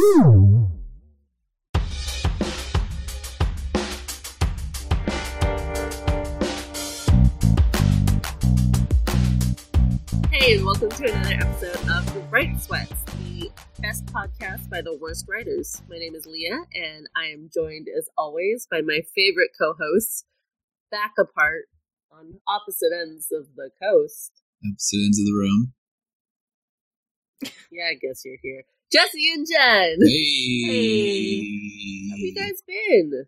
Hey, and welcome to another episode of The Writing Sweats, the best podcast by the worst writers. My name is Leah, and I am joined, as always, by my favorite co hosts, back apart on opposite ends of the coast. Opposite ends of the room. Yeah, I guess you're here. Jesse and Jen! Hey. How have you guys been?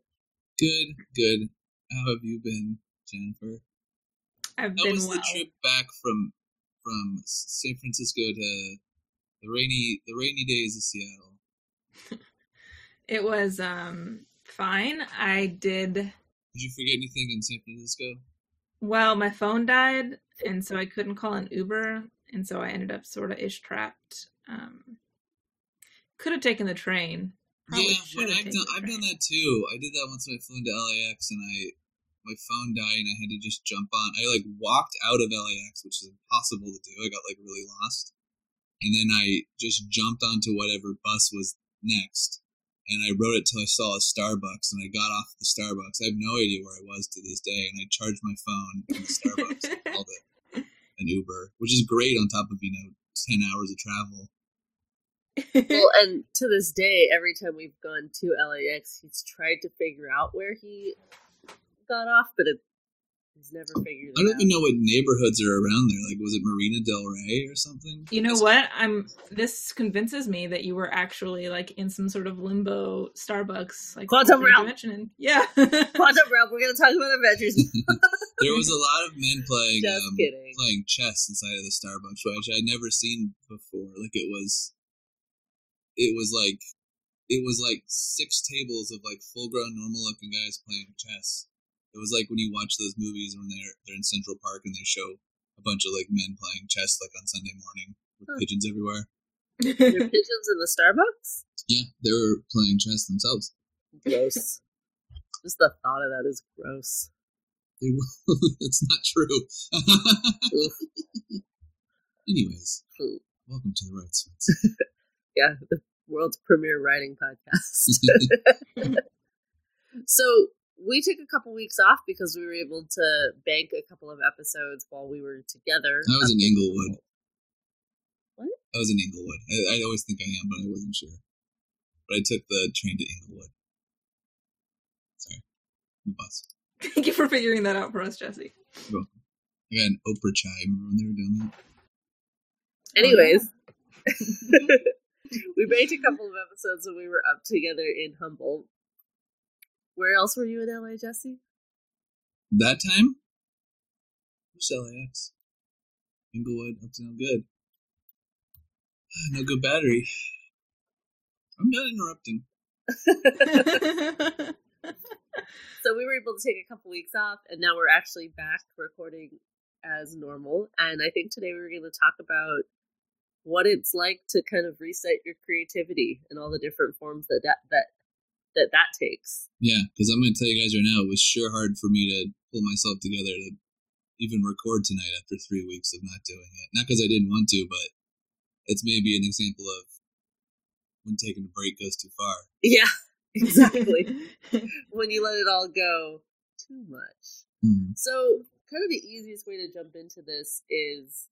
Good, good. How have you been, Jennifer? I've How been was well. the trip back from from San Francisco to the rainy the rainy days of Seattle? It was um fine. I did Did you forget anything in San Francisco? well, my phone died and so I couldn't call an Uber and so I ended up sort of ish trapped. Um could have taken the train. Probably yeah, should but have I've done I've done that too. I did that once when I flew into LAX and I my phone died and I had to just jump on. I like walked out of LAX, which is impossible to do. I got like really lost. And then I just jumped onto whatever bus was next. And I rode it till I saw a Starbucks and I got off the Starbucks. I have no idea where I was to this day. And I charged my phone in the Starbucks and called it an Uber, which is great on top of, you know, 10 hours of travel. Well, and to this day, every time we've gone to LAX, he's tried to figure out where he got off, but it, he's never figured it I don't out. even know what neighborhoods are around there. Like, was it Marina Del Rey or something? You know what? I'm this convinces me that you were actually like in some sort of limbo Starbucks like Quantum realm. dimension. Yeah. Quantum Realm, we're going to talk about Avengers. there was a lot of men playing um, playing chess inside of the Starbucks, which I'd never seen before. Like it was, it was like, it was like six tables of like full grown normal looking guys playing chess. It was like when you watch those movies when they're they're in Central Park and they show a bunch of like men playing chess like on Sunday morning with Huh. pigeons everywhere. There pigeons in the Starbucks? Yeah, they were playing chess themselves. Gross. Just the thought of that is gross. They were, that's not true. Anyways, welcome to the right Sweats. Yeah, the world's premier writing podcast. so we took a couple weeks off because we were able to bank a couple of episodes while we were together. I was in Inglewood. What? I was in Inglewood. I, I always think I am, but I wasn't sure. But I took the train to Inglewood. Sorry, the bus. Thank you for figuring that out for us, Jesse. I got an Oprah chai. Remember when they were doing that? Oh, Anyways, mm-hmm. We made a couple of episodes when we were up together in Humboldt. Where else were you in LA, Jesse? That time, where's LAX? Inglewood, up to no good. Ah, no good battery. I'm not interrupting. So we were able to take a couple weeks off, and now we're actually back recording as normal. And I think today we're going to talk about what it's like to kind of reset your creativity and all the different forms that that that that, that takes. Yeah, because I'm going to tell you guys right now, it was sure hard for me to pull myself together to even record tonight after three weeks of not doing it. Not because I didn't want to, but it's maybe an example of when taking a break goes too far. Yeah, exactly. when you let it all go too much. Mhm. So, kind of the easiest way to jump into this is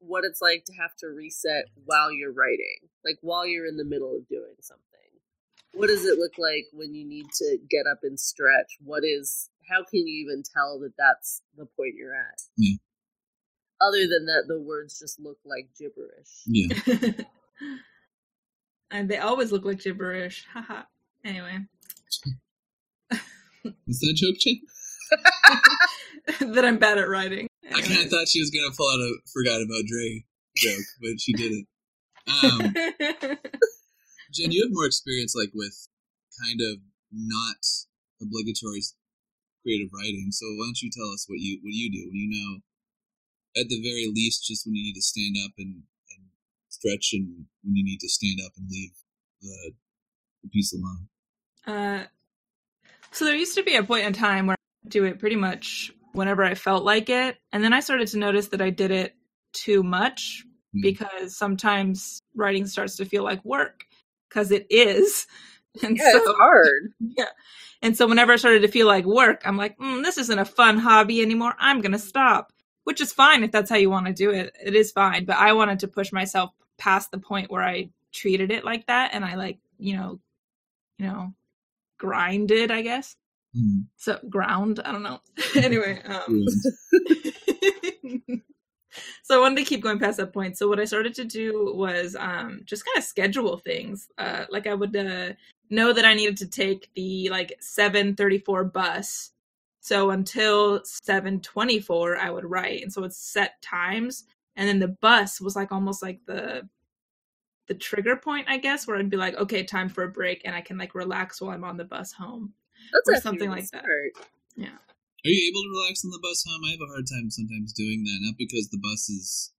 what it's like to have to reset while you're writing, like while you're in the middle of doing something. What does it look like when you need to get up and stretch? What is, how can you even tell that that's the point you're at? Yeah. Other than that, the words just look like gibberish. Yeah. and they always look like gibberish. Haha. anyway. Is that a joke, Jen? that I'm bad at writing. I kind of thought she was going to pull out a forgot about Dre joke, but she didn't. Um, Jen, you have more experience like with kind of not obligatory creative writing. So why don't you tell us what you what do you do when you know at the very least just when you need to stand up and, and stretch and when you need to stand up and leave the, the piece alone. Uh, so there used to be a point in time where I do it pretty much whenever I felt like it, and then I started to notice that I did it too much Hmm. because sometimes writing starts to feel like work. because it is. And Yeah, so, it's hard. yeah. And so whenever I started to feel like work, I'm like, mm, this isn't a fun hobby anymore. I'm going to stop, which is fine if that's how you want to do it. It is fine. But I wanted to push myself past the point where I treated it like that. And I like, you know, you know, grinded, I guess. Hmm. So ground, I don't know. anyway, um, so I wanted to keep going past that point. So what I started to do was um, just kind of schedule things. Uh, like I would uh, know that I needed to take the like seven thirty four bus. So until seven twenty four, I would write, and so it's set times. And then the bus was like almost like the the trigger point, I guess, where I'd be like, okay, time for a break, and I can like relax while I'm on the bus home. That's Or something really like that. smart. Are you able to relax on the bus home? I have a hard time sometimes doing that. Not because the bus is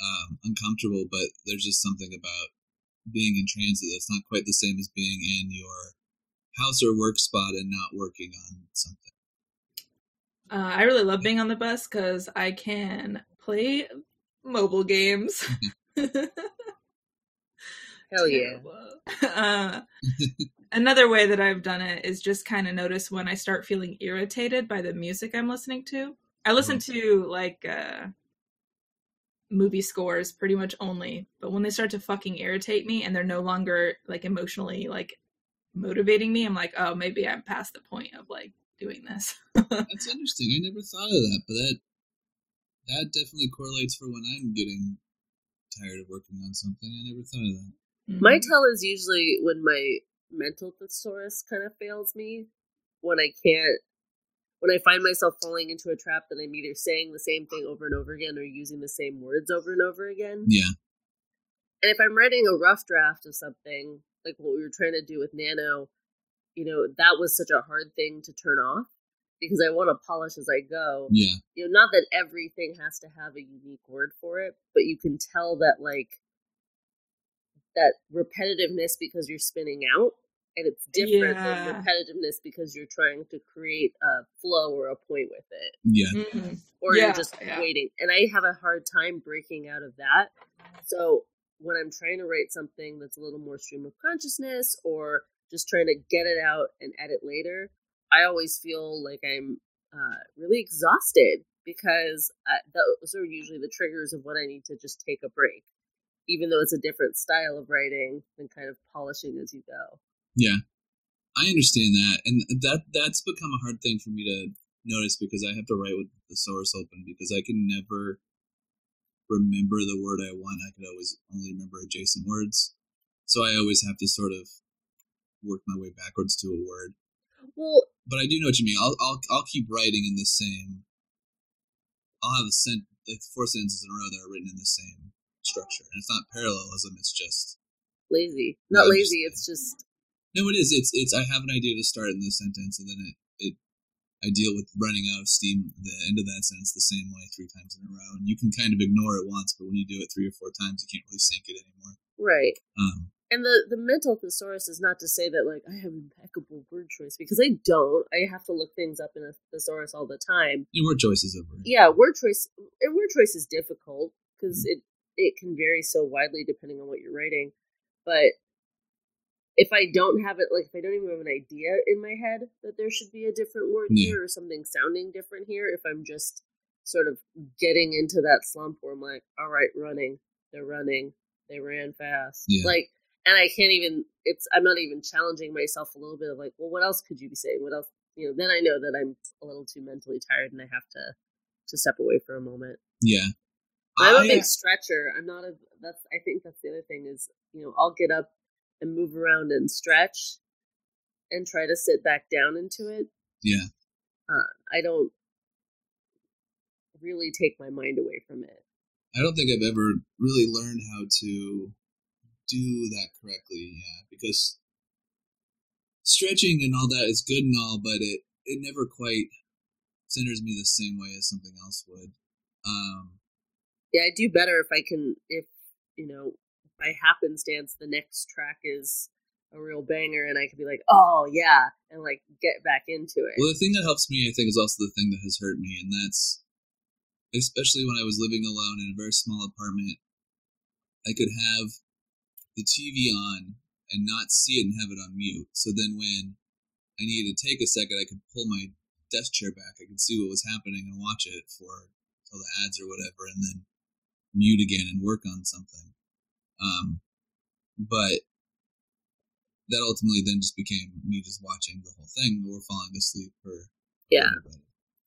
um, uncomfortable, but there's just something about being in transit that's not quite the same as being in your house or work spot and not working on something. Uh, I really love being on the bus because I can play mobile games. Hell yeah. Uh, another way that I've done it is just kind of notice when I start feeling irritated by the music I'm listening to. I listen to like uh, movie scores pretty much only, but when they start to fucking irritate me and they're no longer like emotionally like motivating me, I'm like, oh, maybe I'm past the point of like doing this. That's interesting. I never thought of that, but that that definitely correlates for when I'm getting tired of working on something. I never thought of that. Mm-hmm. My tell is usually when my mental thesaurus kind of fails me, when I can't, when I find myself falling into a trap that I'm either saying the same thing over and over again or using the same words over and over again. Yeah. And if I'm writing a rough draft of something, like what we were trying to do with Nano, you know, that was such a hard thing to turn off because I want to polish as I go. Yeah. You know, not that everything has to have a unique word for it, but you can tell that like that repetitiveness because you're spinning out and it's different Yeah. than repetitiveness because you're trying to create a flow or a point with it Yeah. Mhm. or Yeah, you're just yeah. waiting. And I have a hard time breaking out of that. So when I'm trying to write something that's a little more stream of consciousness or just trying to get it out and edit later, I always feel like I'm uh, really exhausted because uh, those are usually the triggers of when I need to just take a break, even though it's a different style of writing and kind of polishing as you go. Yeah. I understand that. And that that's become a hard thing for me to notice because I have to write with the source open because I can never remember the word I want. I could always only remember adjacent words. So I always have to sort of work my way backwards to a word. Well, But I do know what you mean. I'll I'll I'll keep writing in the same I'll have a sent like four sentences in a row that are written in the same structure. And it's not parallelism, it's just lazy. Not lazy, just- it's just No, it is. It's it's. I have an idea to start in this sentence, and then it it I deal with running out of steam at the end of that sentence the same way three times in a row, and you can kind of ignore it once, but when you do it three or four times, you can't really sync it anymore. right. Um, And the the mental thesaurus is not to say that like I have impeccable word choice because I don't. I have to look things up in a thesaurus all the time. your word choice is over. Yeah, word choice and word choice is difficult because it it can vary so widely depending on what you're writing. But if I don't have it, like if I don't even have an idea in my head that there should be a different word Yeah. here or something sounding different here, if I'm just sort of getting into that slump where I'm like, all right, running, they're running, they ran fast, Yeah. like, and I can't even. It's I'm not even challenging myself a little bit of like, well, what else could you be saying? What else? You know, then I know that I'm a little too mentally tired and I have to to step away for a moment. Yeah. I'm a big stretcher. I'm not a. That's. I think that's the other thing is you know I'll get up and move around and stretch, and try to sit back down into it. yeah. Uh, I don't really take my mind away from it. I don't think I've ever really learned how to do that correctly. Yeah, because stretching and all that is good and all, but it it never quite centers me the same way as something else would. Um, Yeah, I do better if I can. If you know, by happenstance, the next track is a real banger, and I could be like, oh yeah, and like get back into it. Well, the thing that helps me, I think, is also the thing that has hurt me, and that's especially when I was living alone in a very small apartment. I could have the TV on and not see it and have it on mute. So then when I needed to take a second, I could pull my desk chair back. I could see what was happening and watch it for all the ads or whatever, and then mute again and work on something. Um, but that ultimately then just became me just watching the whole thing or falling asleep for Yeah. everybody.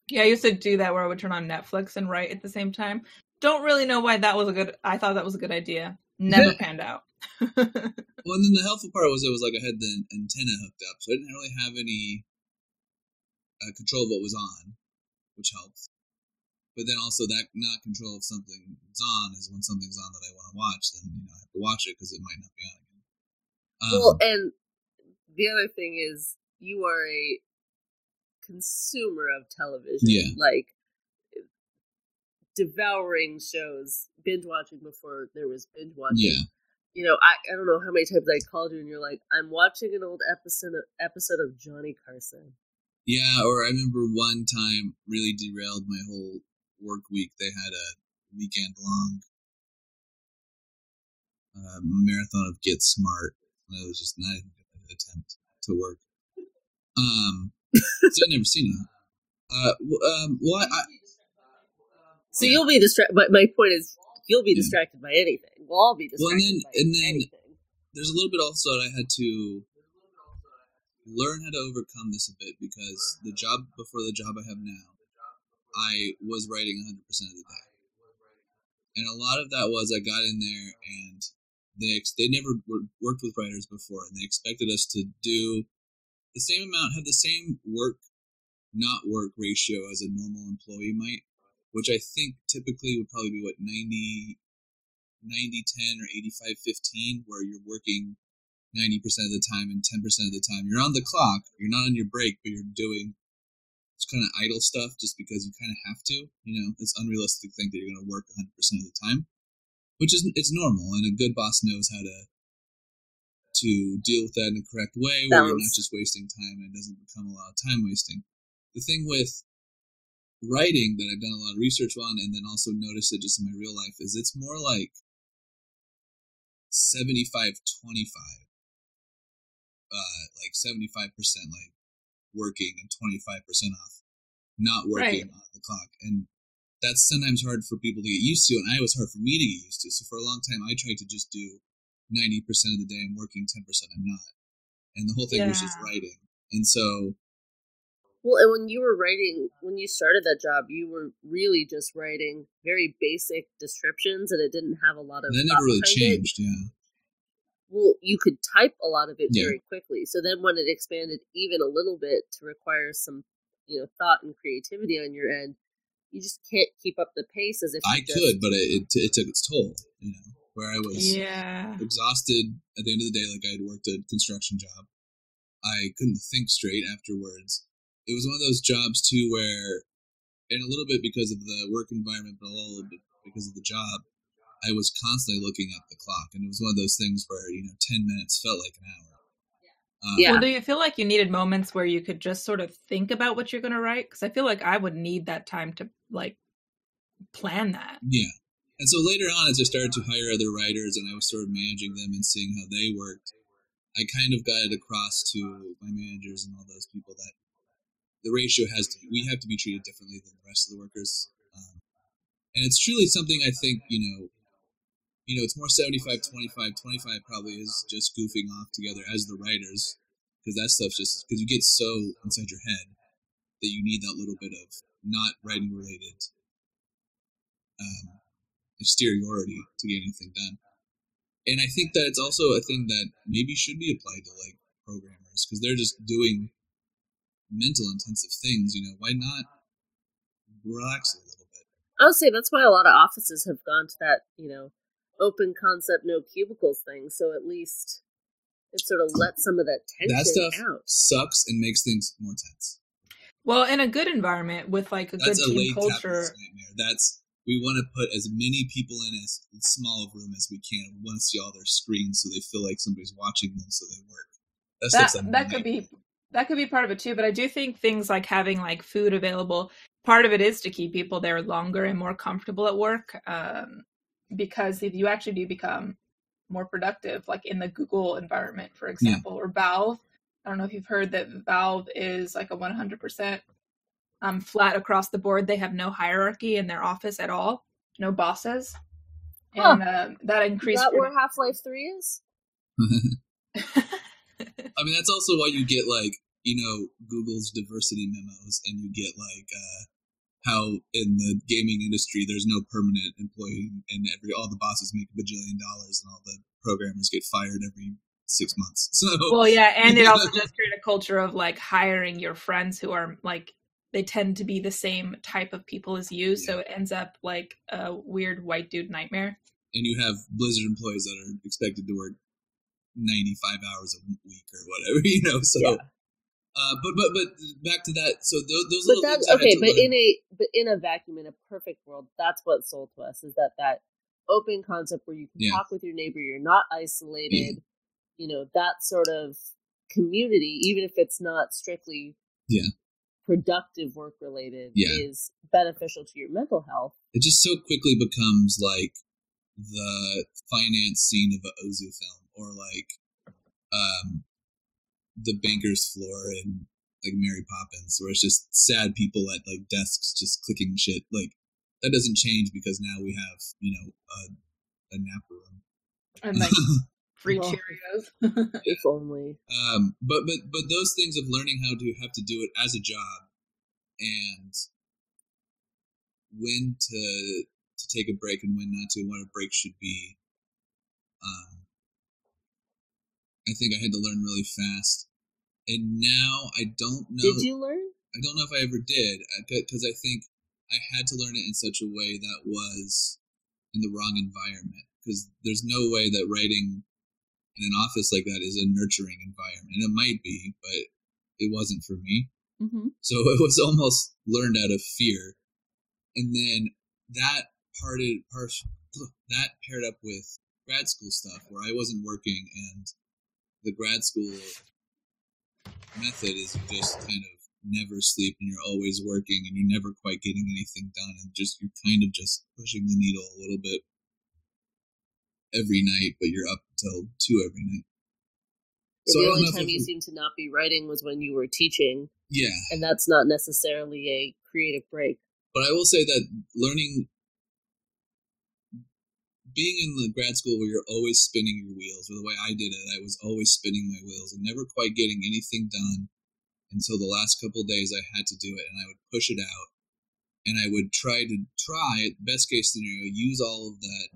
Yeah, I used to do that where I would turn on Netflix and write at the same time. Don't really know why that was a good. I thought that was a good idea. Never panned out. Well, and then the helpful part was it was like I had the antenna hooked up, so I didn't really have any uh, control of what was on, which helped. But then also that not control of something is on is when something's on that I want to watch, then you know I have to watch it because it might not be on again. Um, Well, and the other thing is, you are a consumer of television. Yeah. Like, devouring shows, binge watching before there was binge watching. yeah, You know, I, I don't know how many times I called you and you're like, I'm watching an old episode of, episode of Johnny Carson. yeah. Or I remember one time really derailed my whole work week. They had a weekend long uh, marathon of Get Smart. And it was just not even an attempt to work. Um, so I've never seen it. Uh, um, well, I, I, So Yeah. you'll be distracted. But my point is, you'll be Yeah. distracted by anything. We'll all be Well, distracted and then- by and then- anything. there's a little bit also that I had to learn how to overcome this a bit because the job before the job I have now, I was writing 100% of the day. And a lot of that was I got in there and they ex- they never worked with writers before and they expected us to do the same amount, have the same work not work ratio as a normal employee might, which I think typically would probably be what 90 90 10 or 85 15 where you're working 90% of the time and 10% of the time you're on the clock you're not on your break but you're doing kind of idle stuff just because you kind of have to you know? It's unrealistic to think that you're going to work 100% of the time which is it's normal and a good boss knows how to to deal with that in the correct way where you're not just wasting time and it doesn't become a lot of time wasting. The thing with writing that I've done a lot of research on and then also noticed it just in my real life is it's more like 75 25 uh like 75% like working and 25% off not working Right. on the clock and that's sometimes hard for people to get used to and i was hard for me to get used to so for a long time i tried to just do 90% of the day i'm working 10% i'm not and the whole thing was just writing and so Well, and when you were writing, when you started that job, you were really just writing very basic descriptions, and it didn't have a lot of. that never really behind it. changed yeah Well, you could type a lot of it Yeah. very quickly. So then, when it expanded even a little bit to require some, you know, thought and creativity on your end, you just can't keep up the pace as if i you just, could but it, it, it took its toll you know where i was Yeah. exhausted at the end of the day like i had worked a construction job. I couldn't think straight afterwards. It was one of those jobs too where and a little bit because of the work environment but a little bit because of the job i was constantly looking at the clock and it was one of those things where you know 10 minutes felt like an hour um, Yeah. Well, do you feel like you needed moments where you could just sort of think about what you're going to write? Because I feel like I would need that time to like plan that. Yeah. And so later on, as I started to hire other writers and I was sort of managing them and seeing how they worked, I kind of got it across to my managers and all those people that the ratio has to be, we have to be treated differently than the rest of the workers. Um, and it's truly something I think, you know, you know, it's more 75, 25, 25 probably is just goofing off together as the writers because that stuff's just, because you get so inside your head that you need that little bit of not writing related um, exteriority to get anything done. And I think that it's also a thing that maybe should be applied to like programmers because they're just doing mental intensive things. You know, why not relax a little bit? I'll say that's why a lot of offices have gone to that, you know, open concept, no cubicles thing. So at least it sort of lets some of that tension That stuff out. sucks and makes things more tense. Well, in a good environment with like a That's a good late team culture. nightmare. That's we want to put as many people in as small of room as we can. We want to see all their screens so they feel like somebody's watching them, so they work. That, that that could be that could be part of it too but i do think things like having like food available part of it is to keep people there longer and more comfortable at work um, because if you actually do become more productive, like in the Google environment, for example, yeah. or Valve. I don't know if you've heard that Valve is like a 100% um, flat across the board. They have no hierarchy in their office at all, no bosses. Huh. And uh, that increased. Is that where Half Life 3 is? I mean, that's also why you get like, you know, Google's diversity memos and you get like, uh, how in the gaming industry there's no permanent employee and every all the bosses make a bajillion dollars and all the programmers get fired every six months. So well, yeah, and it also does create a culture of like hiring your friends who are like they tend to be the same type of people as you, yeah. so it ends up like a weird white dude nightmare. And you have Blizzard employees that are expected to work ninety five hours a week or whatever, you know. So yeah. Uh, but but but back to that. So those, those but that's okay. But learn. in a but in a vacuum, in a perfect world, that's what sold to us is that that open concept where you can yeah. talk with your neighbor, you're not isolated. Yeah. You know that sort of community, even if it's not strictly yeah productive work related, yeah. is beneficial to your mental health. It just so quickly becomes like the finance scene of an Ozu film, or like um the banker's floor in like Mary Poppins, where it's just sad people at like desks just clicking shit. Like that doesn't change because now we have you know a, a nap room and like free well, Cheerios. if only. Um, but but but those things of learning how to have to do it as a job and when to to take a break and when not to, and what a break should be. Um, I think I had to learn really fast. And now I don't know. Did you learn? I don't know if I ever did because I think I had to learn it in such a way that was in the wrong environment. Because there's no way that writing in an office like that is a nurturing environment. And it might be, but it wasn't for me. Mm-hmm. So it was almost learned out of fear. And then that parted, part, that paired up with grad school stuff where I wasn't working and the grad school method is just kind of never sleep and you're always working and you're never quite getting anything done and just you're kind of just pushing the needle a little bit every night, but you're up until two every night. Yeah, so the only time you seem to not be writing was when you were teaching. Yeah. And that's not necessarily a creative break. But I will say that learning being in the grad school where you're always spinning your wheels, or the way I did it, I was always spinning my wheels and never quite getting anything done until the last couple days I had to do it, and I would push it out, and I would try to try, best case scenario, use all of that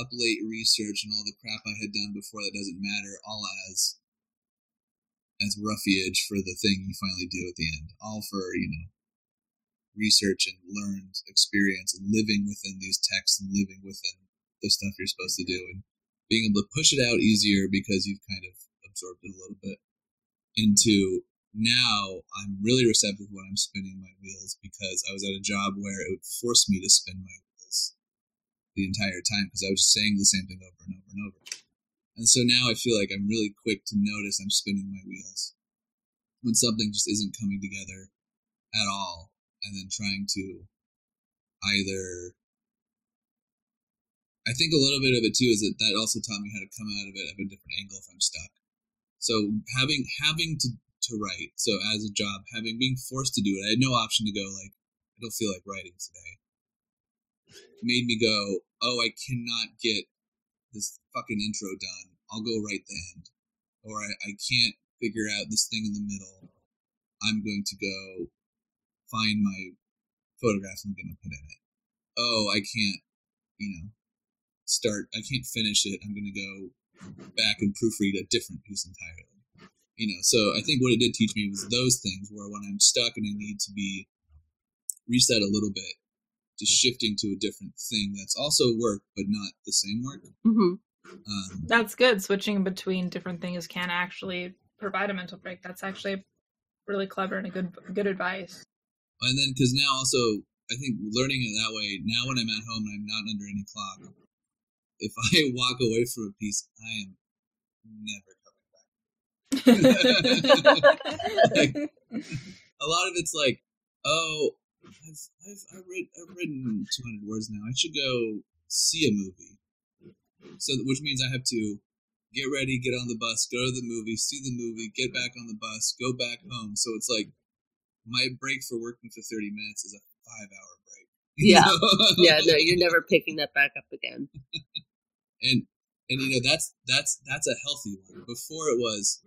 up late research and all the crap I had done before that doesn't matter, all as as roughage for the thing you finally do at the end, all for you know research and learned experience and living within these texts and living within the stuff you're supposed to do and being able to push it out easier because you've kind of absorbed it a little bit into now I'm really receptive when I'm spinning my wheels because I was at a job where it would force me to spin my wheels the entire time because I was just saying the same thing over and over and over. And so now I feel like I'm really quick to notice I'm spinning my wheels when something just isn't coming together at all and then trying to either I think a little bit of it too is that that also taught me how to come out of it at a different angle if I'm stuck. So having having to to write, so as a job, having being forced to do it, I had no option to go like I don't feel like writing today. Made me go, oh, I cannot get this fucking intro done. I'll go write the end, or I, I can't figure out this thing in the middle. I'm going to go find my photographs I'm going to put in it. Oh, I can't, you know, start, I can't finish it. I'm going to go back and proofread a different piece entirely. You know, so I think what it did teach me was those things where when I'm stuck and I need to be reset a little bit, just shifting to a different thing that's also work, but not the same work. Mm-hmm. Um, that's good. Switching between different things can actually provide a mental break. That's actually really clever and a good good advice and then because now also I think learning it that way. Now when I'm at home and I'm not under any clock, if I walk away from a piece, I am never coming back. like, a lot of it's like, oh, I've I've I've, read, I've written 200 words now. I should go see a movie. So which means I have to get ready, get on the bus, go to the movie, see the movie, get back on the bus, go back home. So it's like my break for working for 30 minutes is a five hour break. Yeah. Yeah, no, you're never picking that back up again. and and you know that's that's that's a healthy one. Before it was,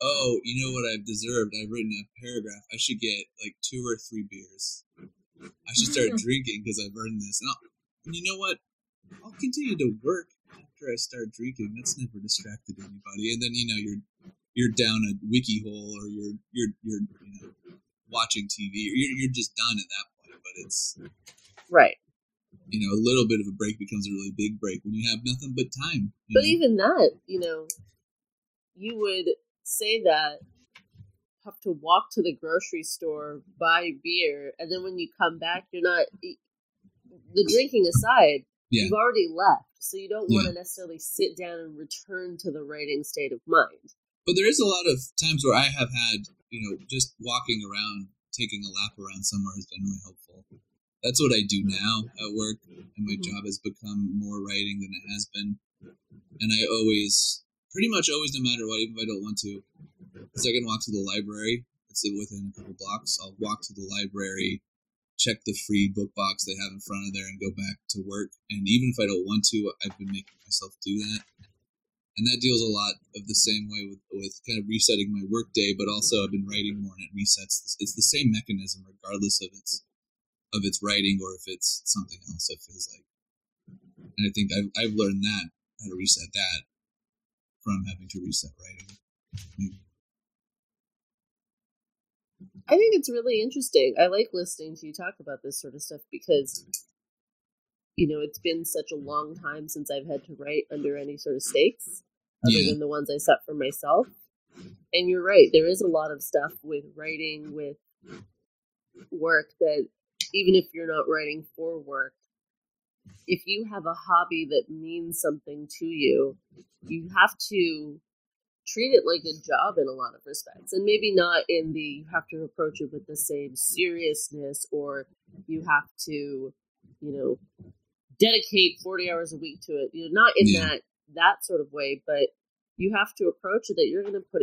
oh, you know what I've deserved. I've written a paragraph. I should get like two or three beers. I should start drinking because I've earned this. And, I'll, and you know what? I'll continue to work after I start drinking. That's never distracted anybody. And then you know you're you're down a wiki hole or you're you're you're you know watching TV you're you're just done at that point. But it's Right. you know a little bit of a break becomes a really big break when you have nothing but time. But know? even that, you know, you would say that have to walk to the grocery store, buy beer, and then when you come back, you're not the drinking aside. Yeah. You've already left, so you don't want Yeah. to necessarily sit down and return to the writing state of mind. But there is a lot of times where I have had, you know, just walking around, taking a lap around somewhere has been really helpful. That's what I do now at work, and my Mhm. job has become more writing than it has been. And I always, pretty much always, no matter what, even if I don't want to, because I can walk to the library. It's within a couple blocks. I'll walk to the library, check the free book box they have in front of there, and go back to work. And even if I don't want to, I've been making myself do that and that deals a lot of the same way with, with kind of resetting my work day but also i've been writing more and it resets. It's the same mechanism regardless of its of its writing or if it's something else it feels like. And i think i've, I've learned that how to reset that from having to reset writing. I think it's really interesting. I like listening to you talk about this sort of stuff because, you know, it's been such a long time since I've had to write under any sort of stakes other Yeah. than the ones I set for myself. And you're right, there is a lot of stuff with writing, with work that even if you're not writing for work, if you have a hobby that means something to you, you have to treat it like a job in a lot of respects and maybe not in the you have to approach it with the same seriousness or you have to you know dedicate 40 hours a week to it you know not in Yeah. that that sort of way but you have to approach it that you're going to put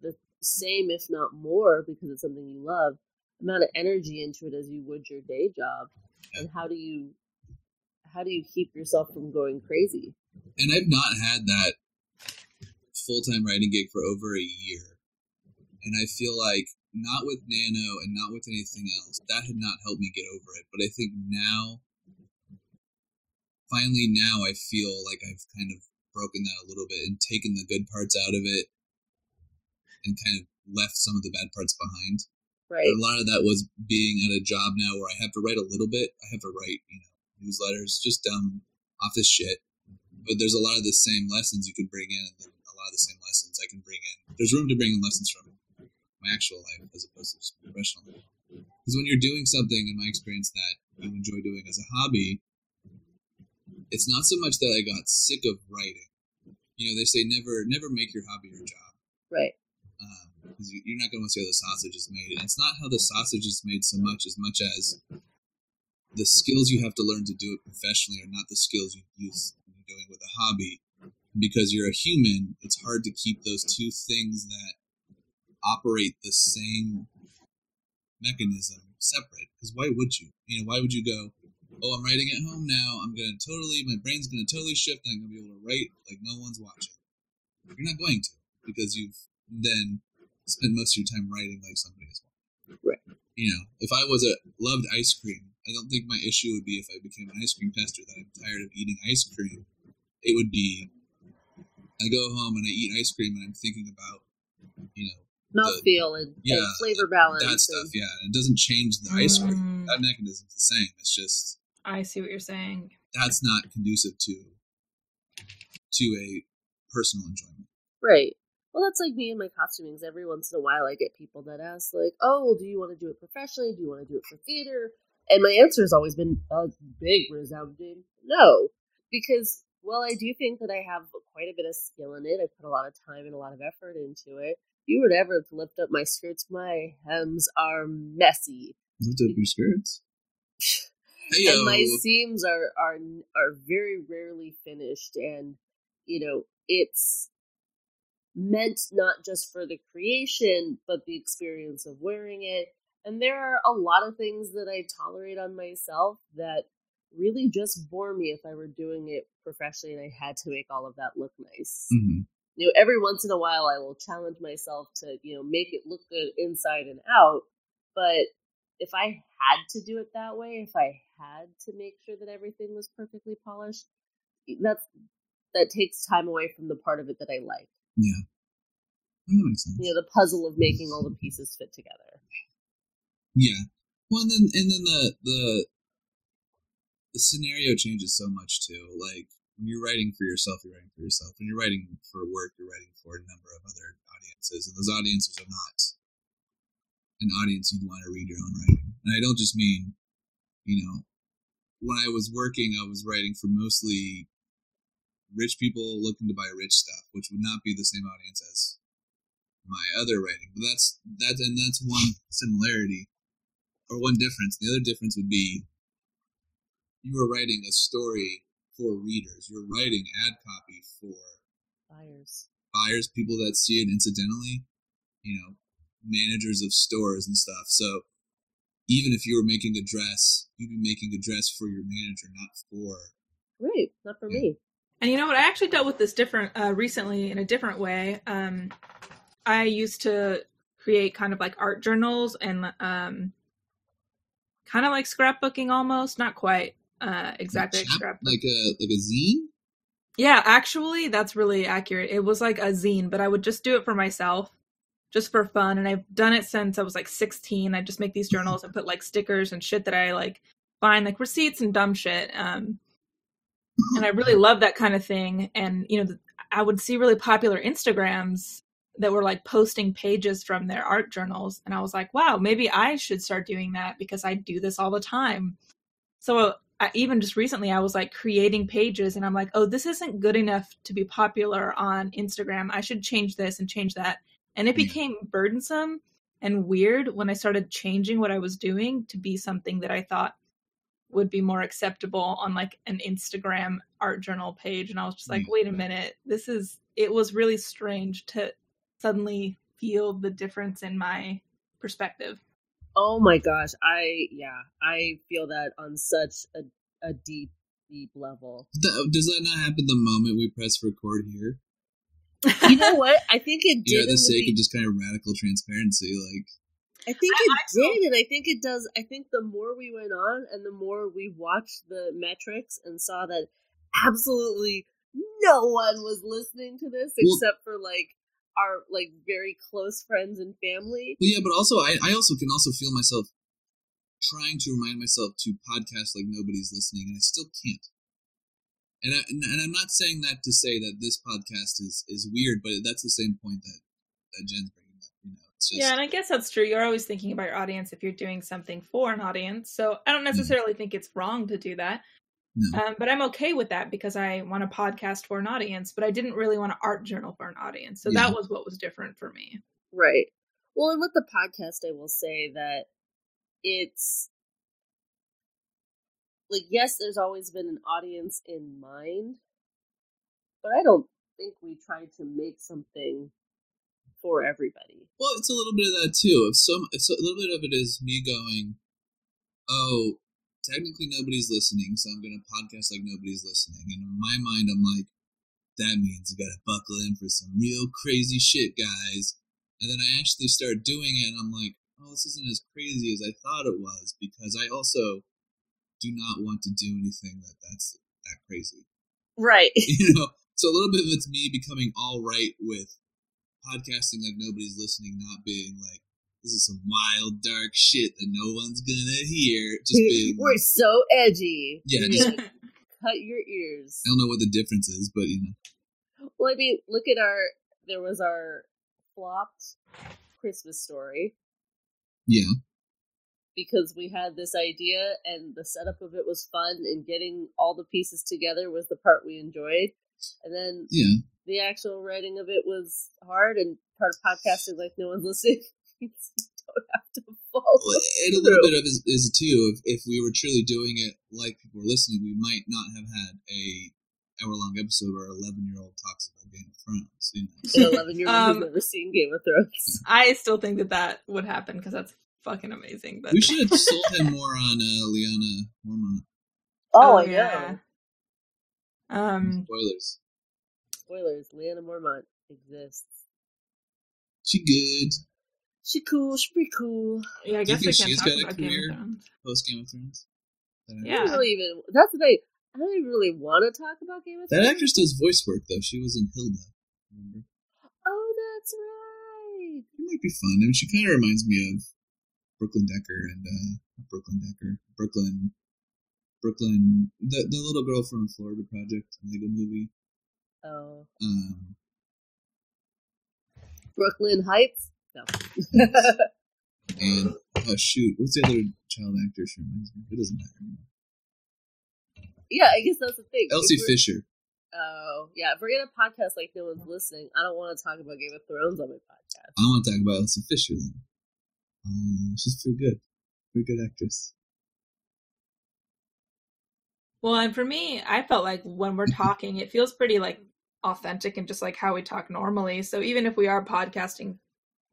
the same if not more because it's something you love amount of energy into it as you would your day job and how do you how do you keep yourself from going crazy? And i've not had that full-time writing gig for over a year and i feel like not with nano and not with anything else that had not helped me get over it but i think now finally now i feel like i've kind of broken that a little bit and taken the good parts out of it and kind of left some of the bad parts behind. Right a lot of that was being at a job now where i have to write a little bit. I have to write you know newsletters just dumb office shit. But there's a lot of the same lessons you can bring in and then a lot of the same lessons i can bring in. There's room to bring in lessons from my actual life as opposed to just professional life. Because when you're doing something in my experience that you enjoy doing as a hobby it's not so much that i got sick of writing you know they say never never make your hobby your job right um, because you, you're not going to see how the sausage is made. And it's not how the sausage is made so much as much as the skills you have to learn to do it professionally are not the skills you use when you're doing with a hobby. Because you're a human, it's hard to keep those two things that operate the same mechanism separate. Because why would you? You know, why would you go? Oh, I'm writing at home now. I'm gonna totally, my brain's gonna totally shift. And I'm gonna be able to write like no one's watching. You're not going to because you've then spent most of your time writing like somebody is watching. Right. You know, if I was a loved ice cream, I don't think my issue would be if I became an ice cream tester that I'm tired of eating ice cream. It would be I go home and I eat ice cream and I'm thinking about, you know, mouthfeel and, yeah, and flavor balance that and- stuff. Yeah, it doesn't change the ice cream. Mm, That mechanism's the same. It's just I see what you're saying. that's not conducive to to a personal enjoyment. Right. Well, that's like me and my costumings. Every once in a while, I get people that ask, like, "Oh, well, do you want to do it professionally? Do you want to do it for theater?" And my answer has always been a big resounding no, because well, I do think that I have quite a bit of skill in it. I put a lot of time and a lot of effort into it. If you were to ever lift up my skirts, my hems are messy. Lift up your skirts. Heyo. and my seams are are are very rarely finished and you know it's meant not just for the creation but the experience of wearing it and there are a lot of things that i tolerate on myself that really just bore me if i were doing it professionally and i had to make all of that look nice Mhm. you know every once in a while i will challenge myself to you know make it look good inside and out but if i had to do it that way if i had to make sure that everything was perfectly polished that's that takes time away from the part of it that i like Yeah. That makes sense. you know the puzzle of making all the pieces fit together Yeah. Well, and then and then the the the scenario changes so much too. Like when you're writing for yourself, you're writing for yourself. When you're writing for work, you're writing for a number of other audiences, and those audiences are not an audience you'd want to read your own writing. And I don't just mean, you know, when I was working, I was writing for mostly rich people looking to buy rich stuff, which would not be the same audience as my other writing. But that's that, and that's one similarity or one difference. The other difference would be you were writing a story for readers. You're writing ad copy for buyers buyers, people that see it incidentally, you know, managers of stores and stuff. So even if you were making a dress, you'd be making a dress for your manager, not for right not for Yeah. me And you know what? I actually dealt with this different uh, recently in a different way. Um, I used to create kind of like art journals and um, kind of like scrapbooking almost, not quite uh, exactly like chap- like a like a zine. Yeah, actually, that's really accurate. It was like a zine, but I would just do it for myself, just for fun. And I've done it since I was like 16. I just make these journals and put like stickers and shit that I like find, like receipts and dumb shit. Um, and I really love that kind of thing. And you know, I would see really popular Instagrams that were like posting pages from their art journals, and I was like, wow, maybe I should start doing that because I do this all the time. So I, even just recently, I was like creating pages, and I'm like, oh, this isn't good enough to be popular on Instagram. I should change this and change that. And it mm. became burdensome and weird when I started changing what I was doing to be something that I thought would be more acceptable on like an Instagram art journal page. And I was just like, wait a mm. minute, this is, it was really strange to suddenly feel the difference in my perspective. oh my gosh i yeah i feel that on such a, a deep deep level Does that not happen the moment we press record here? You know what i think it You know, did for the in the sake of just kind of radical transparency, like I think I it like so. did, and I think it does. I think the more we went on, and the more we watched the metrics and saw that absolutely no one was listening to this Well- except for like our like very close friends and family. Well, yeah, but also I, I also can also feel myself trying to remind myself to podcast like nobody's listening, and I still can't. And I, and, and I'm not saying that to say that this podcast is is weird, but that's the same point that that Jen's bringing up. You know, it's just Yeah, and I guess that's true. You're always thinking about your audience if you're doing something for an audience. So I don't necessarily think it's wrong to do that. No. Um, but I'm okay with that because I want a podcast for an audience, but I didn't really want an art journal for an audience. So Yeah. that was what was different for me. Right. Well, and with the podcast, I will say that it's like yes, there's always been an audience in mind, but I don't think we tried to make something for everybody. Well, it's a little bit of that too. If some, if so, a little bit of it is me going, "Oh, technically nobody's listening, so I'm to podcast like nobody's listening." And in my mind, I'm like, "That means you got to buckle in for some real crazy shit, guys." And then I actually start doing it, and I'm like, "Oh, this isn't as crazy as I thought it was," because I also do not want to do anything that that's that crazy. Right. you know so a little bit of it's me becoming all right with podcasting like nobody's listening not being like this is some wild dark shit that no one's gonna hear just being We're so edgy. Yeah, just- cut your ears. i don't know what the difference is but you know Well, I mean, look at our. There was our flopped Christmas story yeah because we had this idea and the setup of it was fun and getting all the pieces together was the part we enjoyed. And then yeah the actual writing of it was hard and part of podcasting like no one's listening. you don't have to follow Well, and a little bit of is, is too. If, if we were truly doing it like people were listening, we might not have had a hour long episode where eleven year old talks about Game of Thrones. You know? An 11 year old Um, who's never seen Game of Thrones. I still think that that would happen because that's fucking amazing. But We should have sold him more on uh, Lyanna Mormont. Oh, Oh, I yeah. um, Spoilers. Spoilers: Lyanna Mormont exists. She good She cool. She pretty cool. yeah, I guess we think can't she's talk got a about Game of career? Thrones. post Game of Thrones. That I Yeah. don't really even. That's the thing. I don't even really want to talk about Game of Thrones. That actress does voice work though. She was in Hilda. Remember? Oh, that's right. It might be fun. I mean, she kind of reminds me of Brooklyn Decker and uh, Brooklyn Decker, Brooklyn, Brooklyn, the the little girl from Florida Project, Lego movie. Oh, Um, Brooklyn Heights. No. and oh shoot, what's the other child actor she reminds me? It doesn't matter. anymore. yeah, I guess that's the thing. Elsie Fisher. Oh, yeah. If we're gonna podcast like no one's listening, I don't want to talk about Game of Thrones on my podcast. I want to talk about Elsie Fisher then. Um, she's pretty good, pretty good actress. Well, and for me, I felt like when we're talking, it feels pretty like authentic and just like how we talk normally. So even if we are podcasting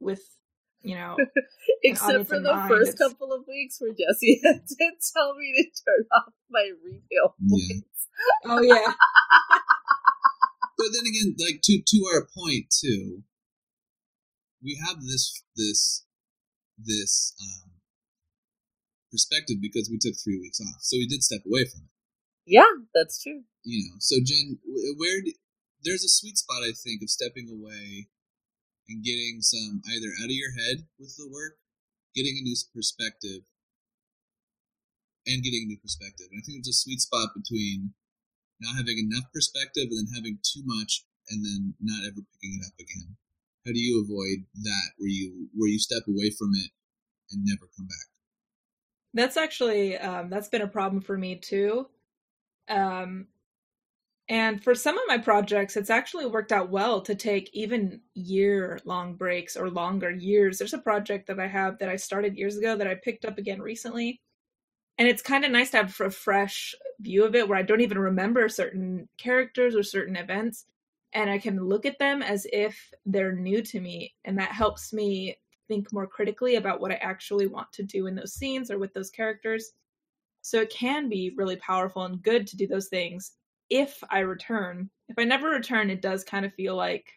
with, you know, Except for the mind, first it's- couple of weeks where Jesse had to tell me to turn off my retail Yeah. oh yeah, But then again, like to to our point too, we have this this this um, perspective because we took three weeks off, so we did step away from it. Yeah, that's true. You know, so Jen, where d there's a sweet spot I think of stepping away and getting some either out of your head with the work, getting a new perspective, and getting a new perspective. And I think there's a sweet spot between not having enough perspective and then having too much and then not ever picking it up again. How do you avoid that where you where you step away from it and never come back? that's actually um, that's been a problem for me too. Um, and for some of my projects, it's actually worked out well to take even year long breaks or longer years. There's a project that I have that I started years ago that I picked up again recently. And it's kind of nice to have a fresh view of it where I don't even remember certain characters or certain events. And I can look at them as if they're new to me. And that helps me think more critically about what I actually want to do in those scenes or with those characters. So it can be really powerful and good to do those things if I return. If I never return, it does kind of feel like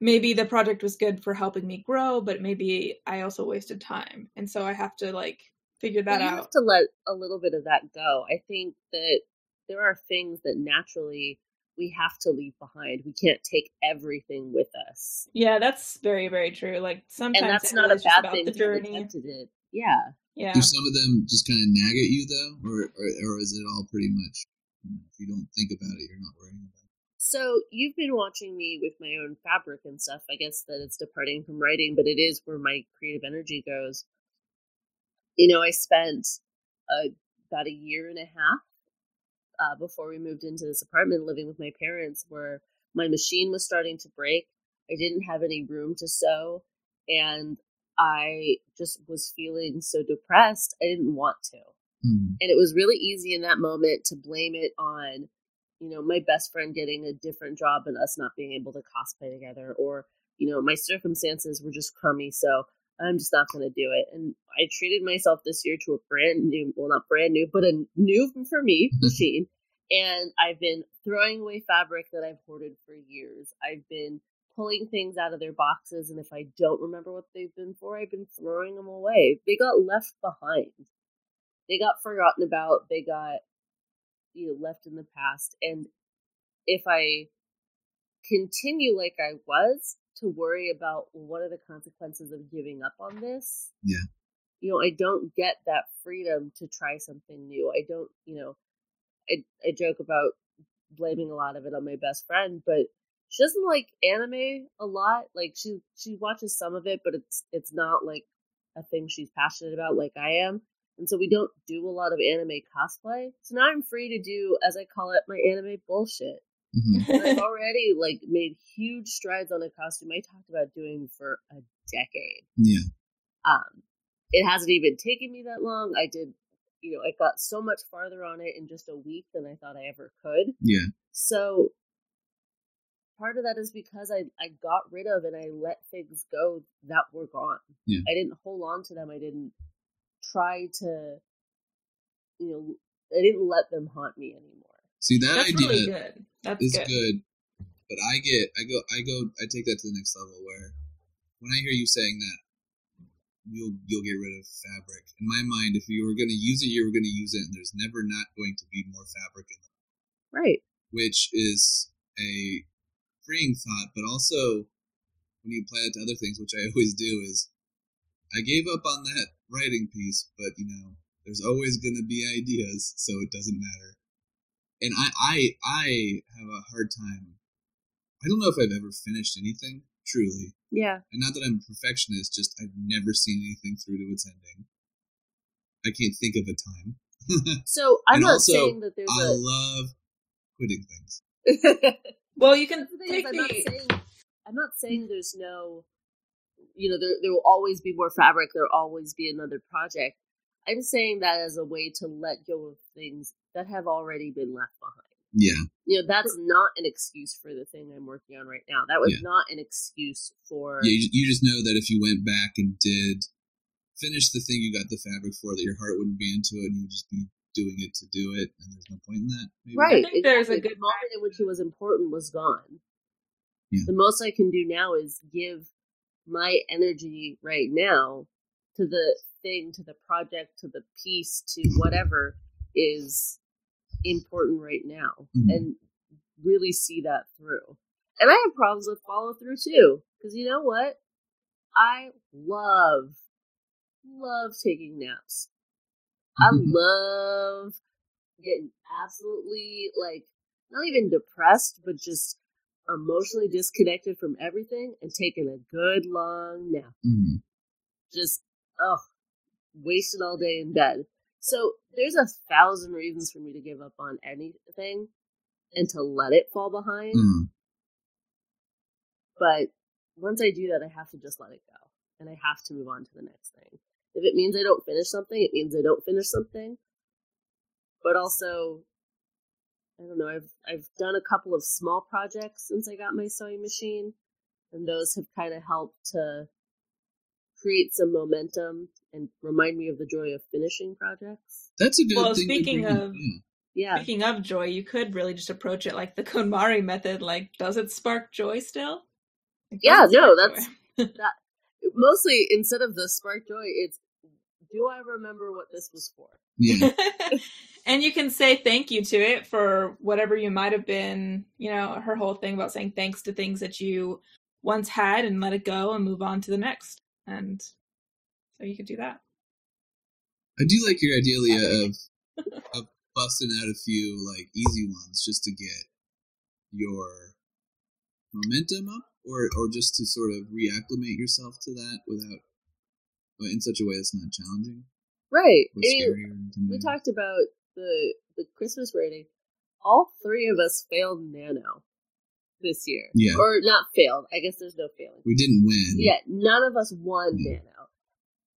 maybe the project was good for helping me grow, but maybe I also wasted time. And so I have to like figure that you out. have to let a little bit of that go. I think that there are things that naturally we have to leave behind. We can't take everything with us. Yeah, that's very, very true. Like sometimes and that's it not a just bad about thing the journey. it. Yeah. Yeah. Do some of them just kind of nag at you though, or, or or is it all pretty much? you know, If you don't think about it, you're not worrying about it. So you've been watching me with my own fabric and stuff. I guess that it's departing from writing, but it is where my creative energy goes. You know, I spent uh, about a year and a half uh, before we moved into this apartment living with my parents, where my machine was starting to break. I didn't have any room to sew, and I just was feeling so depressed. I didn't want to Hmm. and it was really easy in that moment to blame it on you know my best friend getting a different job and us not being able to cosplay together or you know my circumstances were just crummy so i'm just not going to do it. And i treated myself this year to a brand new well not brand new but a new for me mm-hmm. machine. And i've been throwing away fabric that i've hoarded for years. I've been pulling things out of their boxes and if i don't remember what they've been for i've been throwing them away. They got left behind. They got forgotten about. They got you know left in the past. And if i continue like i was to worry about well, what are the consequences of giving up on this Yeah. you know i don't get that freedom to try something new i don't you know i, I joke about blaming a lot of it on my best friend but she doesn't like anime a lot like she she watches some of it but it's it's not like a thing she's passionate about like i am and so we don't do a lot of anime cosplay. So now I'm free to do, as I call it, my anime bullshit. Mhm. I've already like made huge strides on a costume I talked about doing for a decade. Yeah. Um, it hasn't even taken me that long. I did, you know, I got so much farther on it in just a week than I thought I ever could. Yeah. So part of that is because I, I got rid of and I let things go that were gone. Yeah. I didn't hold on to them. I didn't try to, you know, I didn't let them haunt me anymore. See that That's idea really good. That's is good. good. but I get, I go, I go, I take that to the next level where when I hear you saying that, you'll you'll get rid of fabric. In my mind, if you were going to use it, you were going to use it, and there's never not going to be more fabric in it, Right. which is a freeing thought. But also, when you apply it to other things, which I always do, is I gave up on that writing piece, but you know, there's always going to be ideas, so it doesn't matter. And I, I, I have a hard time. I don't know if I've ever finished anything truly, Yeah. and not that I'm a perfectionist. Just I've never seen anything through to its ending. I can't think of a time. So I'm And not also, saying that there's I a love quitting things. Well, you can thing take I'm not saying I'm not saying there's no you know, there there will always be more fabric, there'll always be another project. I'm saying that as a way to let go of things that have already been left behind. Yeah, You know, that's not an excuse for the thing I'm working on right now. That was Yeah. not an excuse for yeah. You, you just know that if you went back and did finish the thing you got the fabric for, that your heart wouldn't be into it, and you would just be doing it to do it, and there's no point in that. Maybe? Right. I think there's a good the moment in which it was important was gone. Yeah. The most I can do now is give my energy right now to the thing, to the project, to the piece, to mm-hmm. whatever is important right now. Mhm. And really see that through. And I have problems with follow through too. Because you know what? I love, love taking naps. I love getting absolutely like not even depressed, but just emotionally disconnected from everything and taking a good long nap. Mhm. Just oh, wasted all day in bed. So there's a thousand reasons for me to give up on anything and to let it fall behind. Mhm. But once I do that, I have to just let it go and I have to move on to the next thing. If it means I don't finish something, it means I don't finish something. But also, I don't know. I've I've done a couple of small projects since I got my sewing machine, and those have kind of helped to create some momentum and remind me of the joy of finishing projects. That's a good Well, thing. to speaking of- yeah. Yeah, Speaking of joy, you could really just approach it like the KonMari method. Like, does it spark joy still? Like, Yeah, no, that's- that. mostly instead of the spark joy, it's do I remember what this was for? yeah. and you can say thank you to it for whatever you might have been, you know, her whole thing about saying thanks to things that you once had and let it go and move on to the next. And so you could do that. I do like your idea, Leah, of of busting out a few like easy ones just to get your momentum up, or or just to sort of reacclimate yourself to that without in such a way that's not challenging Right. I mean, we talked about the the Christmas rating. All three of us failed Nano this year. Yeah. Or not failed. I guess there's no failing. we didn't win, Yeah, none of us won Yeah. Nano.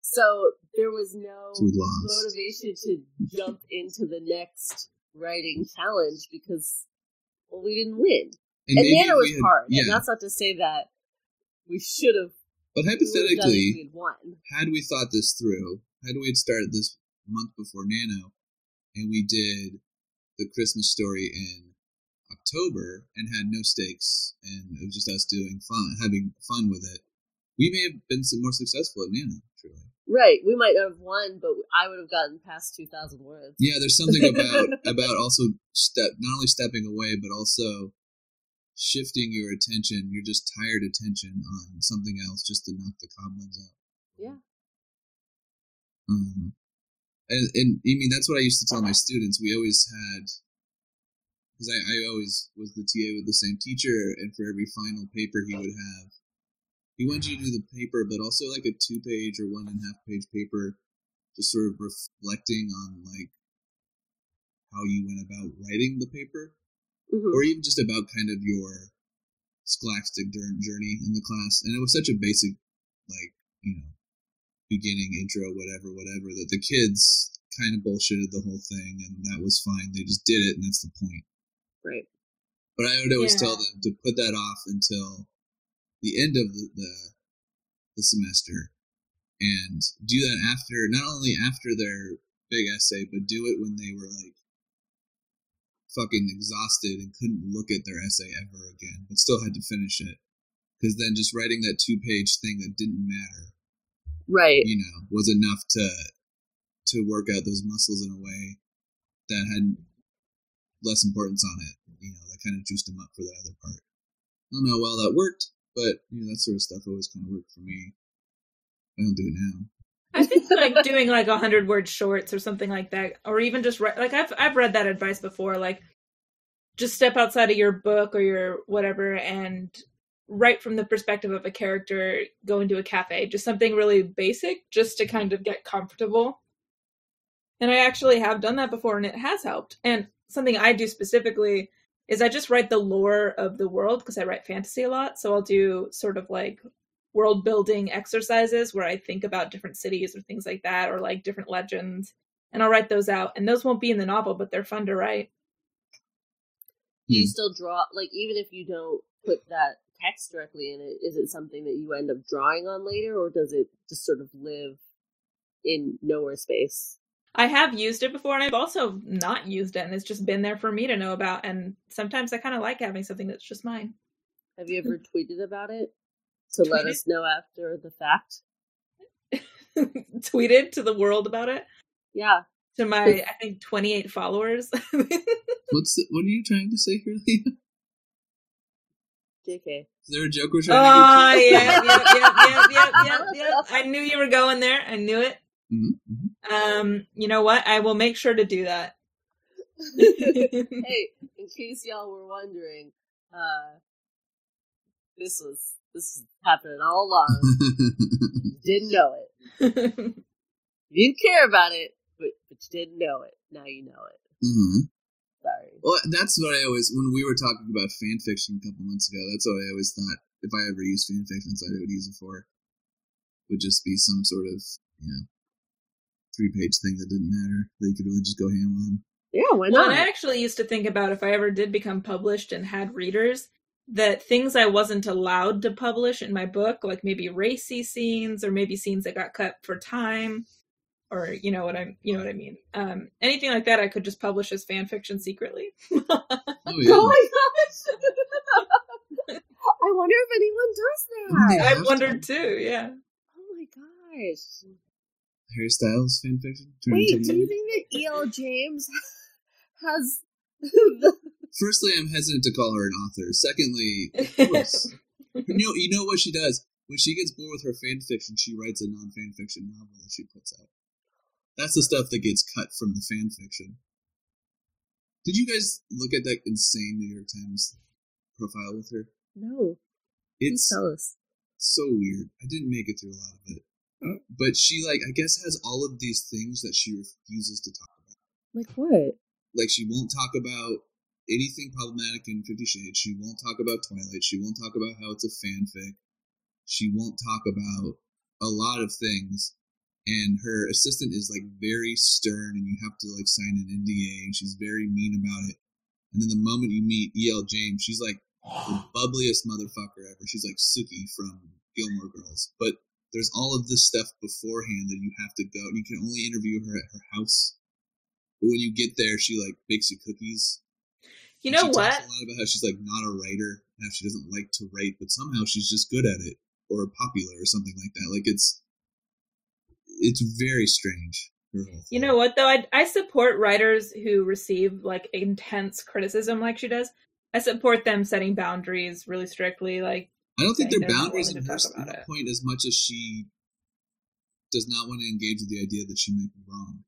So there was no so motivation to jump into the next writing challenge because well, we didn't win. And, maybe Nano was had- hard. Yeah, And that's not to say that we should have but we would have done it if hypothetically, had we thought this through, had we had started this month before Nano, and we did the Christmas story in October and had no stakes, and it was just us doing fun, having fun with it, we may have been some more successful at Nano. Truly, Right. We might have won, but I would have gotten past two thousand words. yeah. There's something about about also step not only stepping away, but also shifting your attention, your just tired attention on something else, just to knock the cobwebs out. Yeah. Um, and, and I mean that's what I used to tell my students. We always had because I, I always was the TA with the same teacher, and for every final paper he would have, he wanted you to do the paper, but also like a two page or one and a half page paper, just sort of reflecting on like how you went about writing the paper, Mhm. or even just about kind of your scholastic journey in the class. And it was such a basic, like you know, beginning intro, whatever, whatever. That the kids kind of bullshitted the whole thing, and that was fine. They just did it, and that's the point. Right. But I would always Yeah. tell them to put that off until the end of the, the the semester, and do that after not only after their big essay, but do it when they were like fucking exhausted and couldn't look at their essay ever again, but still had to finish it. Because then just writing that two page thing that didn't matter, Right. you know, was enough to to work out those muscles in a way that had less importance on it. You know, that kind of juiced them up for the other part. I don't know how well that worked, but you know, that sort of stuff always kind of worked for me. I don't do it now. I think like doing like a hundred word shorts or something like that, or even just write like I've I've read that advice before. Like, just step outside of your book or your whatever and write from the perspective of a character. Go into a cafe, just something really basic, just to kind of get comfortable. And I actually have done that before, and it has helped. And something I do specifically is I just write the lore of the world because I write fantasy a lot. So I'll do sort of like world building exercises where I think about different cities or things like that, or like different legends, and I'll write those out. And those won't be in the novel, but they're fun to write. Hmm. You still draw like even if you don't put that text directly in it, is it something that you end up drawing on later or does it just sort of live in nowhere space? I have used it before, and I've also not used it, and it's just been there for me to know about. And sometimes I kind of like having something that's just mine. Have you ever tweeted about it to let us know after the fact? Tweeted to the world about it Yeah. to my I think 28 followers. What's the, what are you trying to say here, Leah? JK. Is there a joke we're Oh trying to yeah, yeah, yeah, yeah, yeah, yeah, yeah. I knew you were going there. I knew it. mm-hmm, mm-hmm. Um, you know what? I will make sure to do that. hey, in case y'all were wondering, uh this was this is happening all along. didn't know it. You didn't care about it, but but you didn't know it. Now you know it. mm-hmm. Sorry. Well, that's what I always when we were talking about fan fiction a couple months ago. That's what I always thought if I ever used fan fiction, that's what I would use it for. Would just be some sort of you know three page thing that didn't matter that you could really just go ham on. Yeah, why Well, not? and I actually used to think about if I ever did become published and had readers, that things I wasn't allowed to publish in my book, like maybe racy scenes or maybe scenes that got cut for time, or you know what I'm, you know what I mean. Um, anything like that, I could just publish as fan fiction secretly. Oh Oh my gosh! I wonder if anyone does that. Yeah. I wondered too. Yeah. Oh my gosh! Harry Styles fan Wait, do you think that E.L. James has the Firstly, I'm hesitant to call her an author. Secondly, of course, you know, you know what she does when she gets bored with her fanfiction, she writes a non fanfiction novel that she puts out. That's the stuff that gets cut from the fanfiction. Did you guys look at that insane New York Times profile with her? no? Please It's tell us. so weird. I didn't make it through a lot of it, but she like I guess has all of these things that she refuses to talk about. Like what? like she won't talk about anything problematic in Fifty Shades. She won't talk about Twilight. She won't talk about how it's a fanfic. She won't talk about a lot of things. And her assistant is like very stern, and you have to like sign an NDA, and she's very mean about it. And then the moment you meet E.L. James, she's like the bubbliest motherfucker ever. She's like Sookie from Gilmore Girls. But there's all of this stuff beforehand that you have to go. and You can only interview her at her house. But when you get there, she like bakes you cookies. You know she what? Talks a lot about how she's like not a writer, how she doesn't like to write, but somehow she's just good at it or popular or something like that. Like it's it's very strange. You know what though? I I support writers who receive like intense criticism like she does. I support them setting boundaries really strictly. Like I don't think saying they're they're boundaries willing in her talk about her it. point as much as she does not want to engage with the idea that she might be wrong.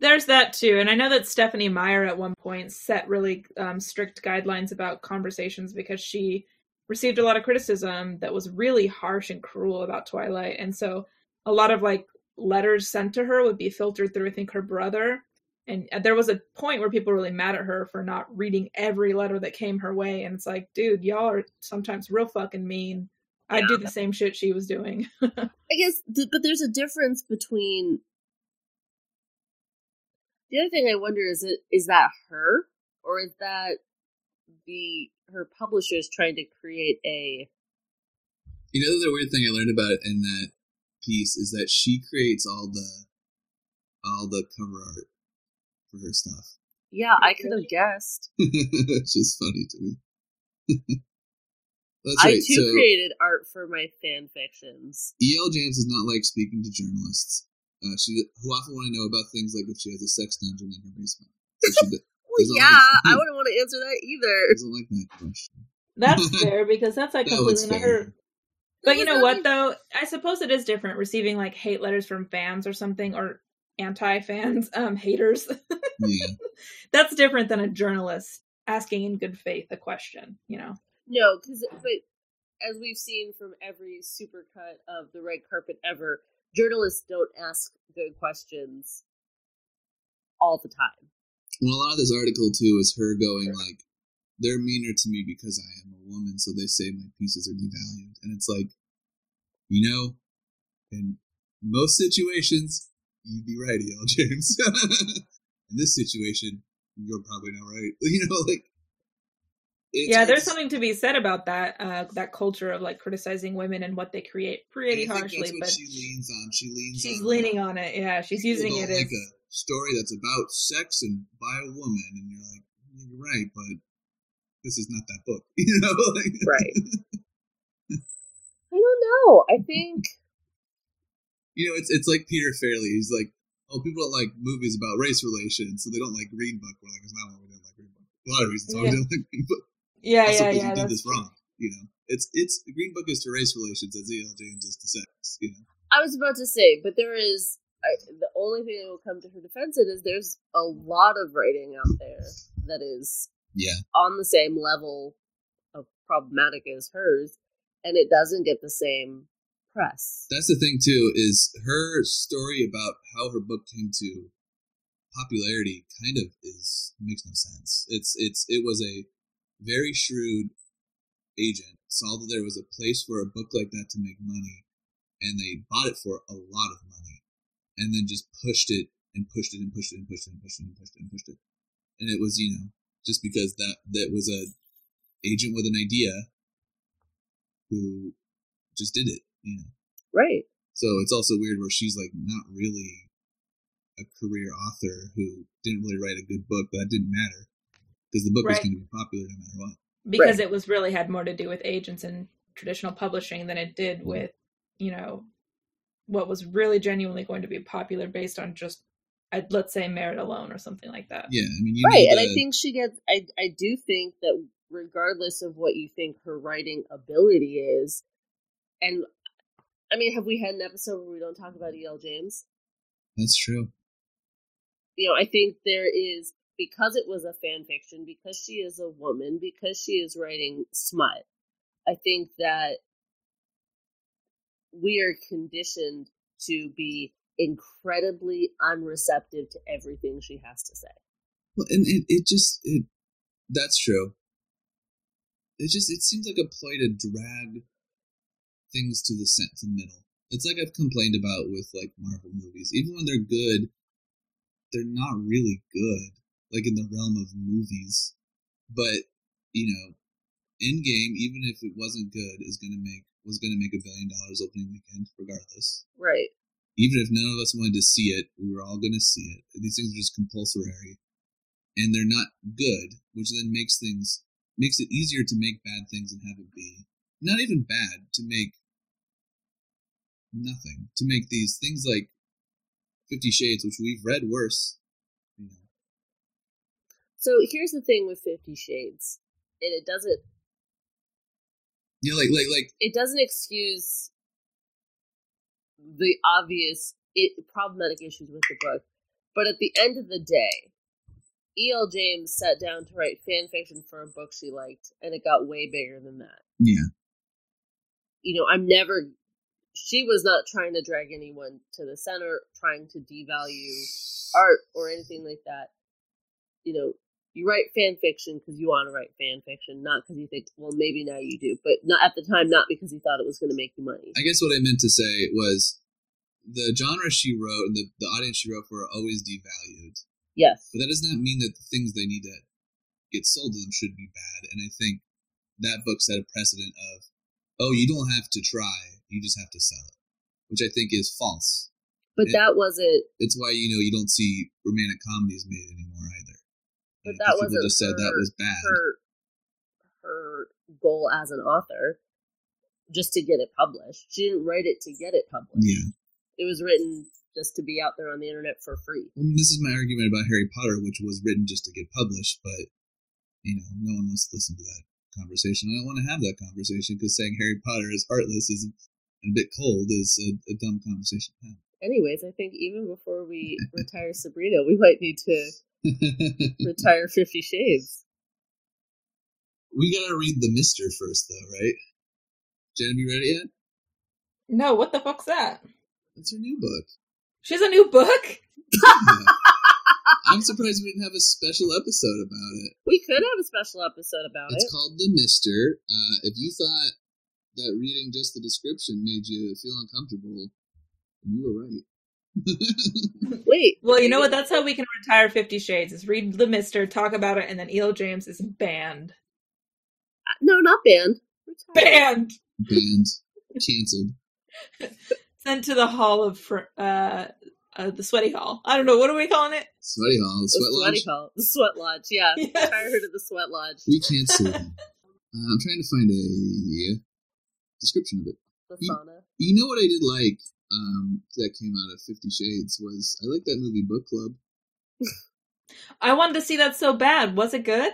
there's that too, and I know that Stephenie Meyer at one point set really um, strict guidelines about conversations because she received a lot of criticism that was really harsh and cruel about Twilight, and so a lot of like letters sent to her would be filtered through I think her brother. And there was a point where people were really mad at her for not reading every letter that came her way. And it's like, dude, y'all are sometimes real fucking mean. I'd do the same shit she was doing. I guess, th- but there's a difference between. The other thing I wonder is it is that her or is that the her publishers trying to create a You know, the weird thing I learned about in that piece is that she creates all the all the cover art for her stuff. yeah I could have guessed it's just funny to me. That's I right. too so created art for my fan fictions. E.L. James does not like speaking to journalists. Uh, she who often want to know about things like if she has a sex dungeon in her basement. So Well, yeah, like- I wouldn't want to answer that either. doesn't like that question. That's fair because that's like That was completely not her. But you know what though? I suppose it is different receiving like hate letters from fans or something or anti fans, um, haters. Yeah, That's different than a journalist asking in good faith a question, you know. No, because but as we've seen from every supercut of the red carpet ever, journalists don't ask good questions all the time. well, a lot of this article too is her going like, "They're meaner to me because I am a woman, so they say my pieces are devalued," and it's like, you know, in most situations, you'd be right, E.L. James. in this situation, you're probably not right. You know, like. it's- yeah, there's it's- something to be said about that, uh, that culture of like criticizing women and what they create pretty I think harshly, that's what but she leans on. She leans. she's on leaning on it. Yeah, she's using don't it as a story that's about sex and by a woman, and you're like, you're right, but this is not that book, you know? Like, Right. I don't know. I think You know, it's it's like Peter Farrelly. He's like, oh, people don't like movies about race relations, so they don't like Green Book. We're like, it's not why we don't like Green Book. A lot of reasons why we Yeah. don't like Green Book. yeah, also yeah, because yeah. we did this wrong. You know, it's it's Green Book is to race relations as E.L. James is to sex. You know, I was about to say, but there is I, the only thing that will come to her defense is there's a lot of writing out there that is yeah, on the same level of problematic as hers, and it doesn't get the same press. that's the thing too. Is her story about how her book came to popularity kind of is makes no sense. It's it's it was a very shrewd agent saw that there was a place for a book like that to make money, and they bought it for a lot of money, and then just pushed it and pushed it and pushed it and pushed it and pushed it and pushed it and pushed it, and it was you know just because that that was a agent with an idea who just did it, you know. Right. So it's also weird where she's like not really a career author who didn't really write a good book, but that didn't matter because the book was going to be popular no matter what. because Right. it was really had more to do with agents and traditional publishing than it did with you know what was really genuinely going to be popular based on just uh, let's say merit alone or something like that Yeah, I mean, you right need and i think she gets I, I do think that regardless of what you think her writing ability is and i mean have we had an episode where we don't talk about el james that's true. you know i think there is because it was a fan fiction because she is a woman because she is writing smut i think that we are conditioned to be incredibly unreceptive to everything she has to say Well, and it, it just it that's true. It just it seems like a ploy to drag things to the middle. It's like I've complained about with like Marvel movies. Even when they're good, they're not really good. Like in the realm of movies. But, you know, Endgame, even if it wasn't good, is gonna make was gonna make a billion dollars opening weekend, regardless. right Even if none of us wanted to see it, we were all gonna see it. These things are just compulsory and they're not good, which then makes things makes it easier to make bad things and have it be not even bad to make nothing to make these things like Fifty Shades, which we've read worse. You know, so here's the thing with 50 shades and it doesn't yeah, like like like it doesn't excuse the obvious it, problematic issues with the book but at the end of the day el james sat down to write fan fiction for a book she liked and it got way bigger than that yeah, you know i'm never she was not trying to drag anyone to the center trying to devalue art or anything like that you know you write fan fiction because you want to write fan fiction, not because you think, well, maybe now you do, but not at the time, not because you thought it was going to make you money. I guess what I meant to say was the genre she wrote and the, the audience she wrote for are always devalued. Yes. But that does not mean that the things they need to get sold to them should be bad. And I think that book set a precedent of, oh, you don't have to try, you just have to sell it, which I think is false. But It- that wasn't. It's why you know you don't see romantic comedies made anymore either. But know, that 'cause people wasn't just said that her- was bad. her her goal as an author just to get it published. She didn't write it to get it published. Yeah. It was written just to be out there on the internet for free. I mean, this is my argument about Harry Potter, which was written just to get published, but you know, no one wants to listen to that conversation. I don't want to have that conversation because saying Harry Potter is heartless is and a bit cold is a, a dumb conversation to Anyways, I think even before we retire Sabrina, we might need to retire Fifty Shades. we gotta read the Mister first, though, right? Jen, have you ready yet? No, what the fuck's that? It's her new book. She has a new book? Yeah. I'm surprised we didn't have a special episode about it. We could have a special episode about It's it. It's called The Mister. Uh, if you thought that reading just the description made you feel uncomfortable, you were right. Wait. Well, you know what? That's how we can retire Fifty Shades is read The Mister, talk about it, and then E.L. James is banned. No, not banned. Banned! Banned. Cancelled. Sent to the Hall of Fr- uh, uh the Sweaty Hall. I don't know, what are we calling it? Sweaty Hall. The The Sweat sweaty Lodge. hall. The sweat lodge, yeah. Yes. Retire her to the sweat lodge. We can't sue them. Uh, I'm trying to find a description of it. The You- sauna. You know what I did like um, that came out of Fifty Shades was I like that movie Book Club. I wanted to see that so bad. Was it good?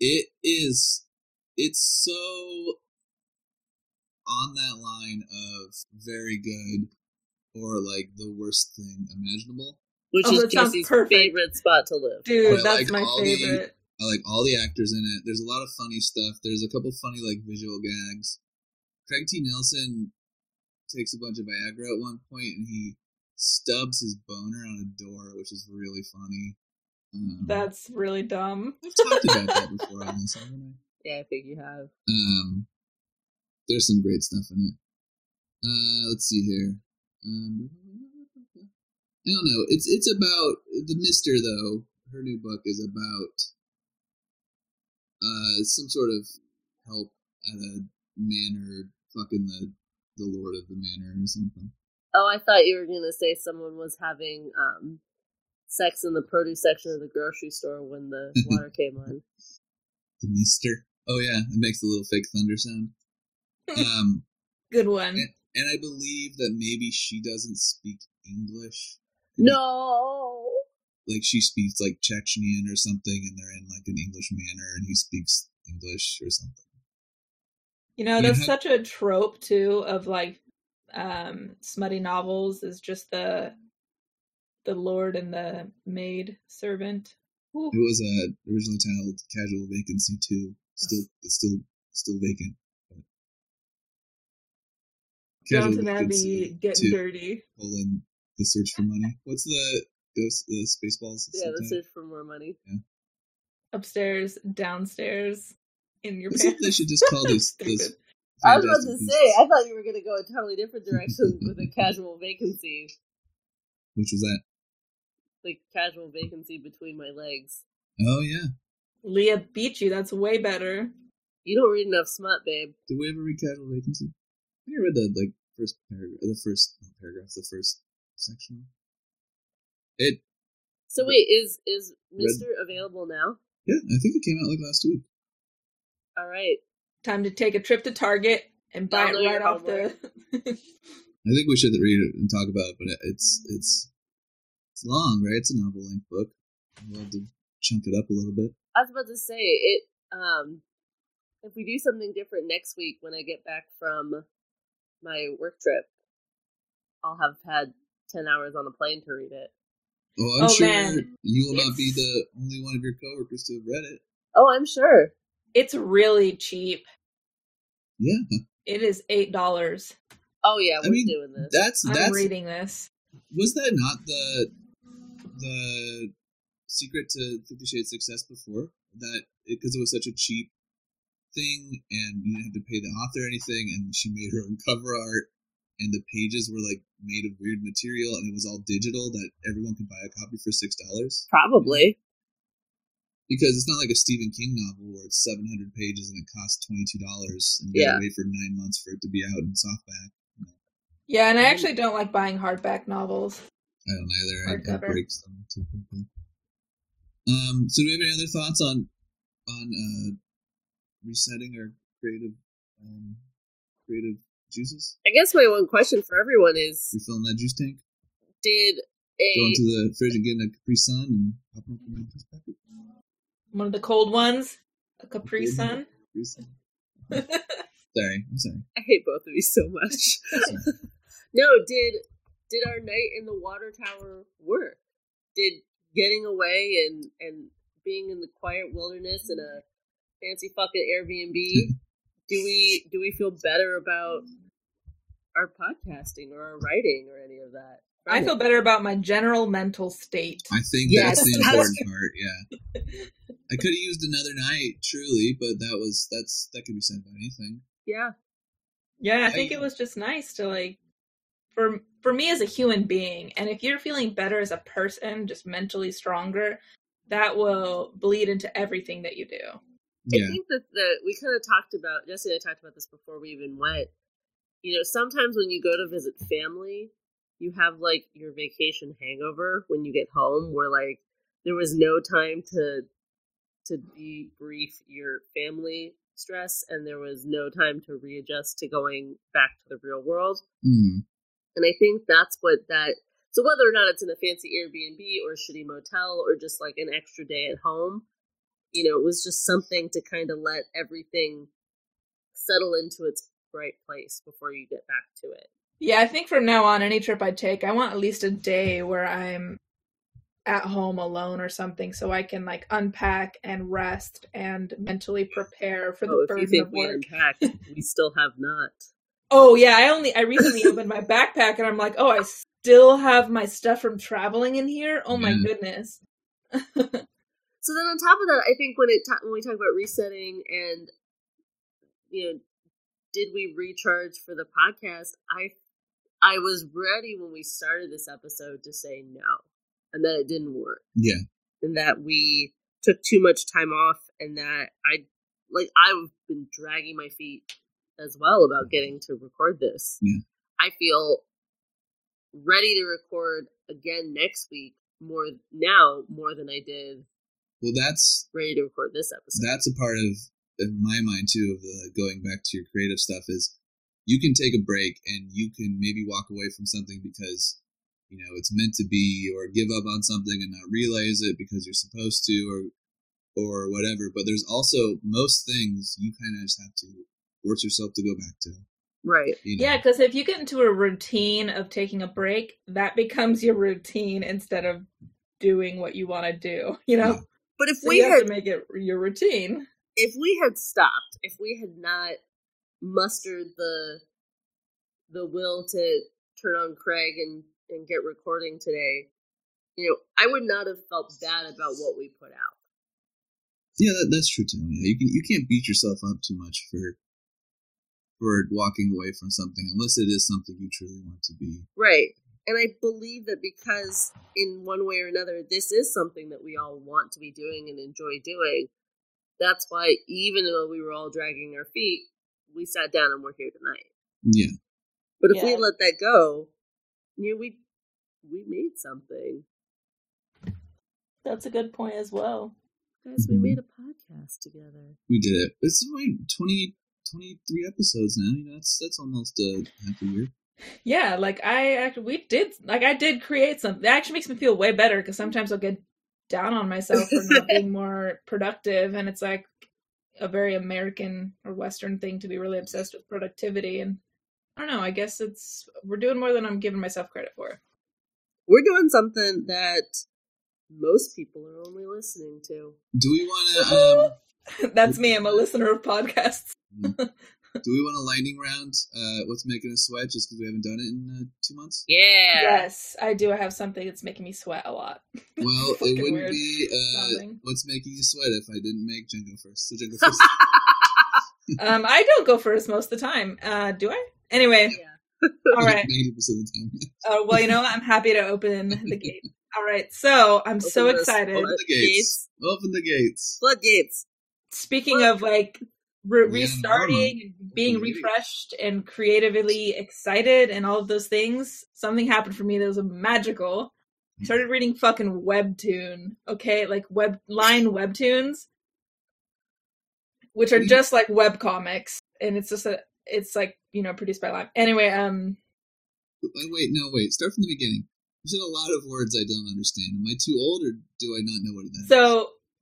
It is. It's so on that line of very good or like the worst thing imaginable. Which Oh, is Jesse's favorite spot to live. Dude, I that's like my all the- favorite. I like all the actors in it. There's a lot of funny stuff. There's a couple funny like visual gags. Craig T. Nelson takes a bunch of Viagra at one point and he stubs his boner on a door, which is really funny. Um, That's really dumb. I've talked about that before on this, haven't Yeah, I think you have. Um, there's some great stuff in it. Uh, let's see here. Um, I don't know. It's it's about the Mister though. Her new book is about uh some sort of help at a manor, fucking the the lord of the manor or something. Oh, I thought you were going to say someone was having um, sex in the produce section of the grocery store when the water came on. The Mister. Oh yeah, it makes a little fake thunder sound. Um, Good one. and I believe that maybe she doesn't speak English. No. like she speaks like Chechenian or something, and they're in like an English manner, and he speaks English or something. You know, that's have- such a trope too of like um smutty novels is just the the lord and the maid servant. Ooh. It was uh, originally titled "Casual Vacancy 2. Still, it's still, still vacant. Downton Abbey getting 2, dirty. colon, the search for money. What's the ghost? The Spaceballs. Yeah, the search for more money. Upstairs, downstairs, in your That's pants. they should just call this. This I was about to Fantastic say, I thought you were going to go a totally different direction with a casual vacancy. Which was that? Like, casual vacancy between my legs. Oh yeah. Leah beat you. That's way better. You don't read enough smut, babe. Did we ever read Casual Vacancy? I think I read the like first paragraph, the first paragraph, the first section. It So wait, is is Mister available now? yeah, I think it came out like last week. All right. Time to take a trip to Target and buy Download it right your off the. I think we should read it and talk about it, but it's it's it's long, right? It's a novel length book. We'll have to chunk it up a little bit. I was about to say it. Um, if we do something different next week when I get back from my work trip, I'll have had ten hours on a plane to read it. Oh, I'm Oh, sure man. you will not be the only one of your coworkers to have read it. Oh, I'm sure. It's really cheap. Yeah, It is eight dollars. Oh yeah, we're mean, doing this. that's I'm that's reading this. was that not the the secret to Fifty Shades success before? that because it, was such a cheap thing and you didn't have to pay the author anything, and she made her own cover art, and the pages were like made of weird material, and it was all digital that everyone could buy a copy for six dollars. Probably. Because it's not like a Stephen King novel where it's seven hundred pages and it costs twenty two dollars, and you Yeah. gotta wait for nine months for it to be out in softback. Yeah, and I actually don't like buying hardback novels. I don't either. I, it Hardcover. breaks them too quickly. Um. So, do we have any other thoughts on on uh, resetting our creative um, creative juices? I guess my one question for everyone is: Refilling that juice tank, Did a going to the fridge and getting a Capri Sun, and popping open my juice packet. One of the cold ones, a Capri Okay. Sun. Capri Sun. sorry, I'm sorry. I hate both of you so much. no, did did our night in the water tower work? Did getting away and and being in the quiet wilderness in a fancy fucking Airbnb do we do we feel better about our podcasting or our writing or any of that? I oh. feel better about my general mental state. I think Yes, that's the important part. Yeah, I could have used another night, truly, but that was that's that could be said about anything. yeah. Yeah, I I- think it was just nice to like for for me as a human being, and if you're feeling better as a person, just mentally stronger, that will bleed into everything that you do. Yeah, I think that the we kind of talked about Jesse and I talked about this before we even went. You know, sometimes when you go to visit family, you have like your vacation hangover when you get home, where like there was no time to to debrief your family stress, and there was no time to readjust to going back to the real world. Mm. And I think that's what that. So whether or not it's in a fancy Airbnb or a shitty motel or just like an extra day at home, you know, it was just something to kind of let everything settle into its right place before you get back to it. Yeah, I think from now on, any trip I take, I want at least a day where I'm at home alone or something, so I can like unpack and rest and mentally prepare for the Oh, if you burden think of we work. unpacked, we still have not. Oh yeah, I only I recently opened my backpack and I'm like, oh, I still have my stuff from traveling in here. Oh my Yeah. goodness. So then, on top of that, I think when it ta- when we talk about resetting and you know, did we recharge for the podcast? I I was ready when we started this episode to say no, and that it didn't work, yeah, and that we took too much time off, and that I like I've been dragging my feet as well about mm-hmm. getting to record this. Yeah. I feel ready to record again next week more now more than I did Well, that's ready to record this episode. that's a part of in my mind too of the going back to your creative stuff is you can take a break and you can maybe walk away from something because you know it's meant to be or give up on something and not realize it because you're supposed to or or whatever but there's also most things you kind of just have to force yourself to go back to right. you know? Yeah, because if you get into a routine of taking a break, that becomes your routine instead of doing what you want to do. You know, Yeah. But if so we you have had to make it your routine. if we had stopped, if we had not mustered the the will to turn on Craig and and get recording today, you know, I would not have felt bad about what we put out. Yeah, that, that's true too. Yeah, you can you can't beat yourself up too much for for walking away from something unless it is something you truly want to be. Right. And I believe that because in one way or another this is something that we all want to be doing and enjoy doing, that's why even though we were all dragging our feet, we sat down and we're here tonight. Yeah, But if we let that go, you know, we we made something. That's a good point as well. Guys, we made mm-hmm. a podcast together. we did it. It's only 20, 23 episodes now. You know, that's that's almost a half a year. Yeah, like I actually we did like I did create something. That actually makes me feel way better because sometimes I'll get down on myself for not being more productive, and it's like a very American or Western thing to be really obsessed with productivity. And I don't know. I guess it's we're doing more than I'm giving myself credit for. We're doing something that most people are only listening to. Do we want to? Um, That's me. I'm a listener of podcasts. Do we want a lightning round? Uh, what's making us sweat? Just because we haven't done it in uh, two months. Yeah. Yes, I do I have something that's making me sweat a lot. Well, it wouldn't be uh, what's making you sweat if I didn't make Jen go first. So Jen go first. um, I don't go first most of the time. Uh, do I? Anyway, Yeah. all right. Ninety percent of the time. Uh, well, you know what? I'm happy to open the gate. All right, so I'm so Open those excited. Open the gates. Gates. Open the gates. Floodgates. Speaking of like re- restarting and being refreshed and creatively excited and all of those things, something happened for me that was magical. I started reading fucking webtoon, okay, like web line webtoons, which are just like web comics, and it's just a it's like you know produced by Line. Anyway, um, Wait, wait, no, wait. Start from the beginning. You said a lot of words I don't understand. Am I too old, or do I not know what that is?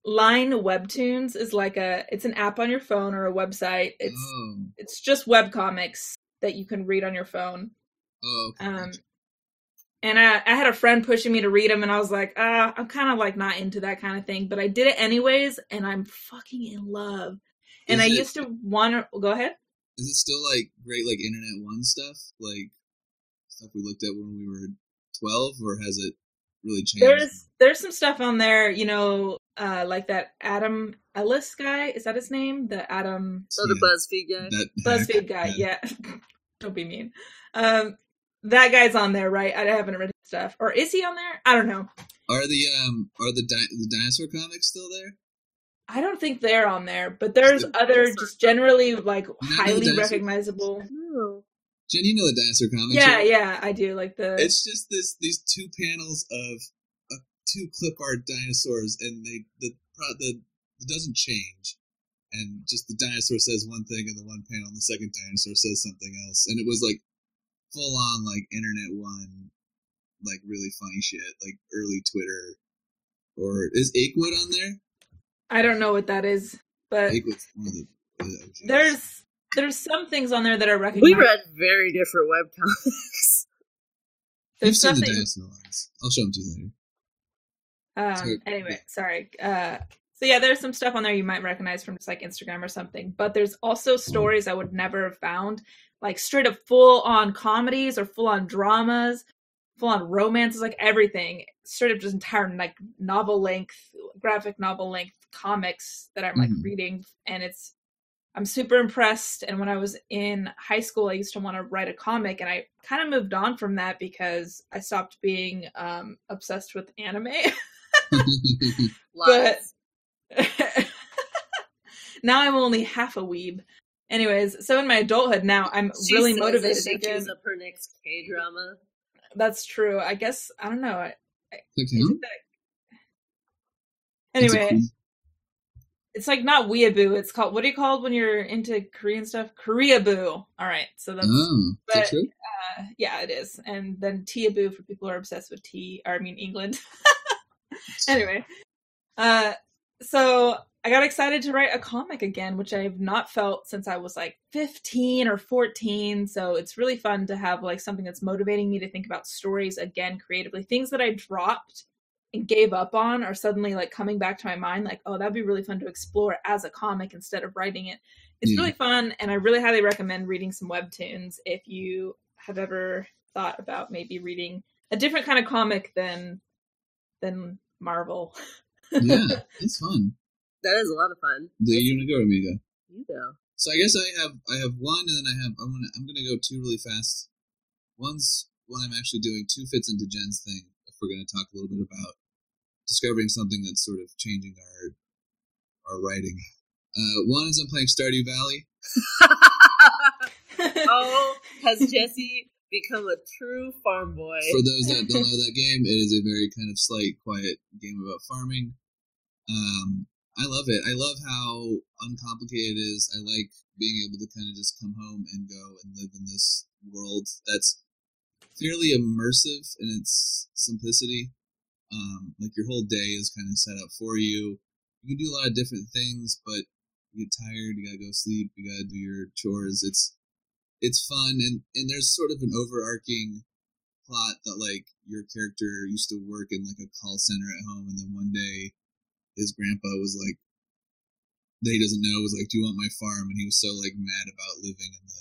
Line Webtoons is like a it's an app on your phone or a website. It's oh, it's just web comics that you can read on your phone. oh, okay. Um and I, I had a friend pushing me to read them and I was like, uh, I'm kind of like not into that kind of thing, but I did it anyways and I'm fucking in love. And Is I it- used to want to go ahead. Is it still like great, like Internet One stuff, like stuff we looked at when we were twelve, or has it really changed? There's there's some stuff on there, you know, uh like that Adam Ellis guy, is that his name? The Adam So the BuzzFeed guy. that BuzzFeed guy, yeah. Don't be mean. Um, that guy's on there, right? I haven't read his stuff, or is he on there? I don't know. Are the um are the di- the dinosaur comics still there? I don't think they're on there, but there's Still- other just generally like know highly recognizable. Oh. Jen, you know the dinosaur comics. Yeah, right? yeah, I do like the. It's just this these two panels of two clip art dinosaurs, and they the pro- the it doesn't change, and just the dinosaur says one thing in the one panel, and the second dinosaur says something else, and it was like full on like internet one, like really funny shit, like early Twitter. Or is Achewood on there? I don't know what that is, but Achewood's one of the. the there's there's some things on there that are recognized. We read very different webcomics. You've There's seen the dinosaur ones. I'll show them to you later. Um, anyway, sorry. Uh, so yeah, there's some stuff on there you might recognize from just like Instagram or something. But there's also stories I would never have found, like straight up full on comedies or full on dramas, full on romances, like everything. Straight up just entire like novel length, graphic novel length comics that I'm like Mhm. reading, and it's. I'm super impressed. And when I was in high school, I used to want to write a comic, and I kind of moved on from that because I stopped being um, obsessed with anime. Lies. now I'm only half a weeb. Anyways, so in my adulthood now, I'm She really motivated She queues up her next K drama. That's true. I guess I don't know. I, I that- Anyway, it's like not weeaboo. It's called what do you call it when you're into Korean stuff? Koreaboo. All right, so that's Oh, that but- true? uh, yeah, it is. And then Teaboo for people who are obsessed with tea, or I mean England. anyway, uh, so I got excited to write a comic again, which I've not felt since I was like 15 or 14. So it's really fun to have like something that's motivating me to think about stories again creatively. Things that I dropped and gave up on are suddenly like coming back to my mind, like, oh, that'd be really fun to explore as a comic instead of writing it. It's Yeah. really fun, and I really highly recommend reading some webtoons if you have ever thought about maybe reading a different kind of comic than than Marvel. yeah, it's fun. That is a lot of fun. Do you want to go or me go? So I guess I have I have one, and then I have I'm gonna I'm gonna go two really fast. One's one I'm actually doing. Two fits into Jen's thing. If we're gonna talk a little bit about discovering something that's sort of changing our our writing. Uh, one is I'm playing Stardew Valley. oh, has Jesse become a true farm boy? For those that don't know that game, it is a very kind of slight, quiet game about farming. Um, I love it. I love how uncomplicated it is. I like being able to kind of just come home and go and live in this world that's fairly immersive in its simplicity. Um, like your whole day is kind of set up for you. You can do a lot of different things, but you get tired. You gotta go sleep. You gotta do your chores. It's it's fun, and and there's sort of an overarching plot that like your character used to work in like a call center at home, and then one day his grandpa was like that he doesn't know was like, "Do you want my farm?" And he was so like mad about living in the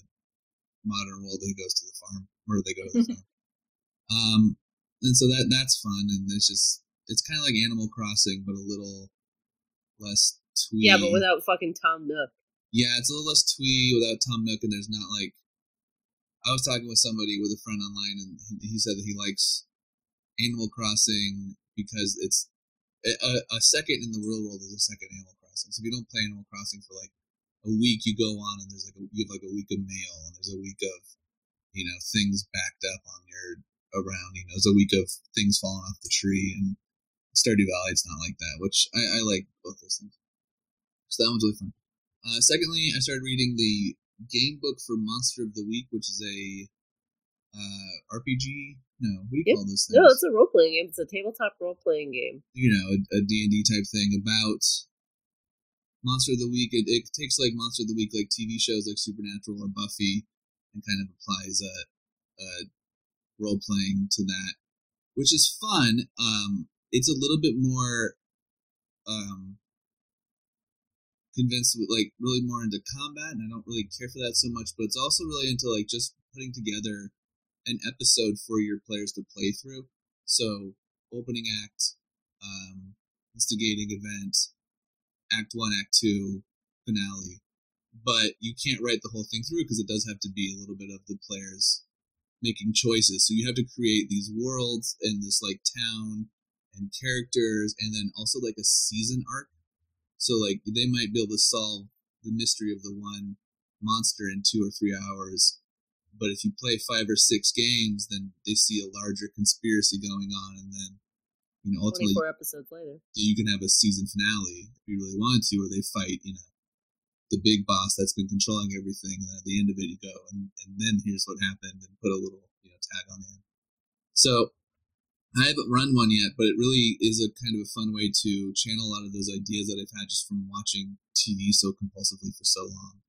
modern world that he goes to the farm, or they go to the farm. Um, and so that that's fun, and it's just it's kind of like Animal Crossing, but a little less twee. Yeah, but without fucking Tom Nook. Yeah, it's a little less twee without Tom Nook, and there's not like. I was talking with somebody with a friend online, and he said that he likes Animal Crossing because it's a, a second in the real world is a second Animal Crossing. So if you don't play Animal Crossing for like a week, you go on and there's like a, you have like a week of mail and there's a week of you know things backed up on your around. You know, there's a week of things falling off the tree and Stardew Valley. It's not like that, which I, I like both those things. So that one's really fun. Uh, secondly, I started reading the game book for Monster of the Week, which is a uh, RPG. No, what do you call those things? No, it's a role playing game. It's a tabletop role playing game. you know, a, a D&D type thing about Monster of the Week. It, it takes like Monster of the Week, like TV shows like Supernatural or Buffy, and kind of applies a, a role playing to that, which is fun. Um, it's a little bit more um, convinced with like really more into combat, and I don't really care for that so much. But it's also really into like just putting together an episode for your players to play through. So opening act, um, instigating event, act one, act two, finale. But you can't write the whole thing through because it does have to be a little bit of the players making choices. So you have to create these worlds and this like town and characters and then also like a season arc. So like they might be able to solve the mystery of the one monster in two or three hours. But if you play five or six games, then they see a larger conspiracy going on, and then you know ultimately 24 episodes later. you can have a season finale if you really wanted to, where they fight, you know, the big boss that's been controlling everything, and at the end of it, you go, and, and then here's what happened, and put a little, you know, tag on the end. So I haven't run one yet, but it really is a kind of a fun way to channel a lot of those ideas that I've had just from watching TV so compulsively for so long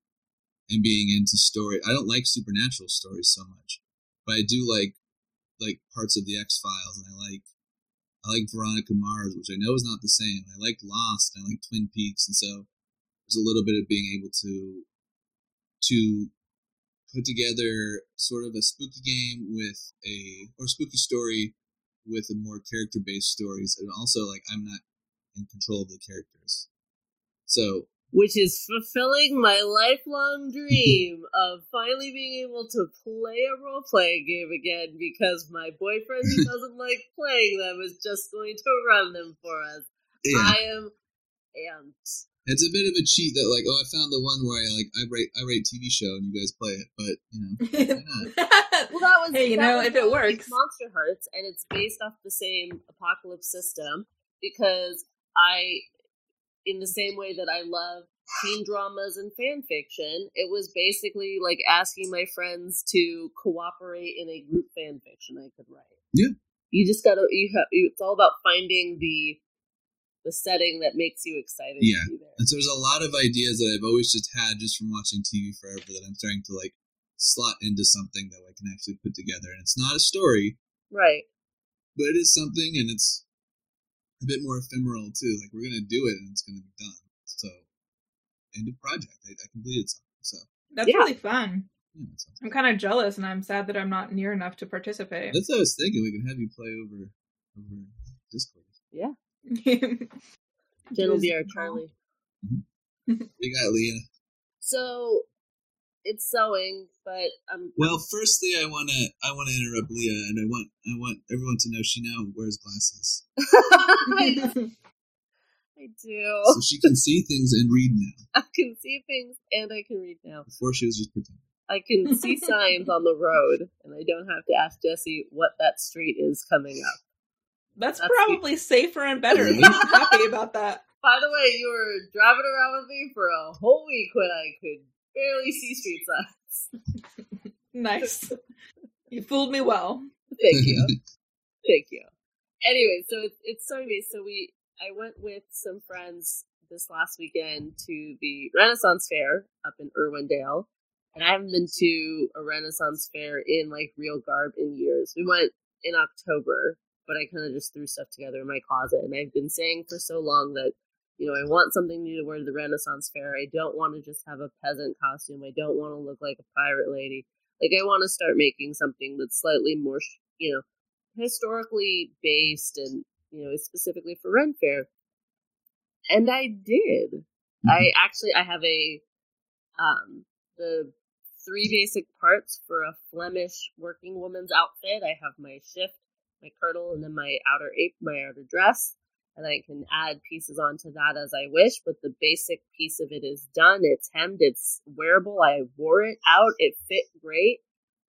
and being into story. I don't like supernatural stories so much, but I do like like parts of the X Files, and I like I like Veronica Mars, which I know is not the same. I like Lost. I like Twin Peaks, and so there's a little bit of being able to to put together sort of a spooky game with a or spooky story with a more character based stories, and also like I'm not in control of the characters. So Which is fulfilling my lifelong dream of finally being able to play a role playing game again because my boyfriend who doesn't like playing them is just going to run them for us. yeah, I am amped. it's a bit of a cheat that like oh I found the one where I like I write I write TV show and you guys play it, but you know Well, that was Hey, you know, if it one works. Monster Hearts, and it's based off the same apocalypse system because I, in the same way that I love teen dramas and fan fiction, it was basically like asking my friends to cooperate in a group fan fiction I could write. Yeah. you just gotta you have. It's all about finding the the setting that makes you excited Yeah. to be there. And so there's a lot of ideas that I've always just had just from watching TV forever that I'm starting to like slot into something that I can actually put together. And it's not a story, Right. but it is something and it's a bit more ephemeral too. Like we're gonna do it and it's gonna be done. So end of project. I, I completed something. So That's Yeah. really fun. yeah, I'm kind of jealous, and I'm sad that I'm not near enough to participate. That's what I was thinking. We can have you play over over Discord. Jen will be our Charlie. Mm-hmm. We got Leah. So it's sewing, but I'm Well, firstly, I wanna I wanna interrupt Leah, and I want I want everyone to know she now wears glasses, I, I do. so she can see things and read now. I can see things and I can read now. Before she was just pretending. I can see signs on the road, and I don't have to ask Jesse what that street is coming up. That's That's probably safer and better. Really? I'm happy about that. By the way, you were driving around with me for a whole week when I could barely see street signs. Nice. You fooled me well. Thank you. Thank you. Anyway, so it's, it's sewing based. So we, I went with some friends this last weekend to the Renaissance Fair up in Irwindale, and I haven't been to a Renaissance Fair in like real garb in years. We went in October, but I kind of just threw stuff together in my closet, and I've been saying for so long that You know, I want something new to wear to the Renaissance Fair. I don't want to just have a peasant costume. I don't want to look like a pirate lady. Like, I want to start making something that's slightly more, you know, historically based and, you know, specifically for Ren Fair. And I did. Mm-hmm. I actually, I have a, um, the three basic parts for a Flemish working woman's outfit. I have my shift, my kirtle, and then my outer ape, my outer dress and I can add pieces onto that as I wish. But the basic piece of it is done. It's hemmed. It's wearable. I wore it out. It fit great.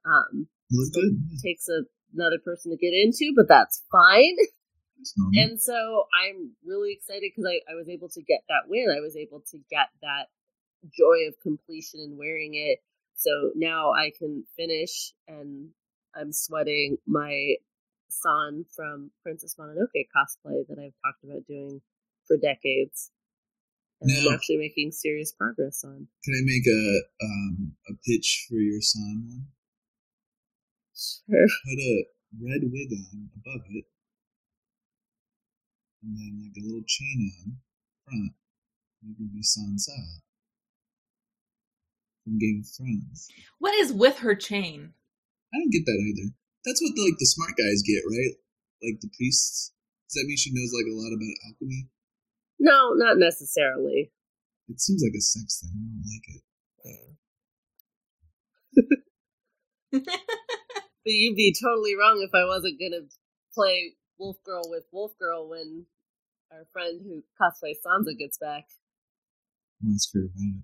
Um, good. Takes a, another person to get into, but that's fine. And so I'm really excited because I, I was able to get that win. I was able to get that joy of completion and wearing it. So now I can finish and I'm sweating my San from Princess Mononoke cosplay that I've talked about doing for decades. And now, I'm actually making serious progress on. Can I make a um, a pitch for your San one? Sure. Put a red wig on above it, and then like a little chain on front. You can be Sansa from Game of Thrones. What is with her chain? I don't get that either. That's what the, like the smart guys get, right? Like the priests. Does that mean she knows like a lot about alchemy? No, not necessarily. It seems like a sex thing. I don't like it. but you'd be totally wrong if I wasn't gonna play Wolf Girl with Wolf Girl when our friend who cosplays Sansa gets back. Well, that's fair about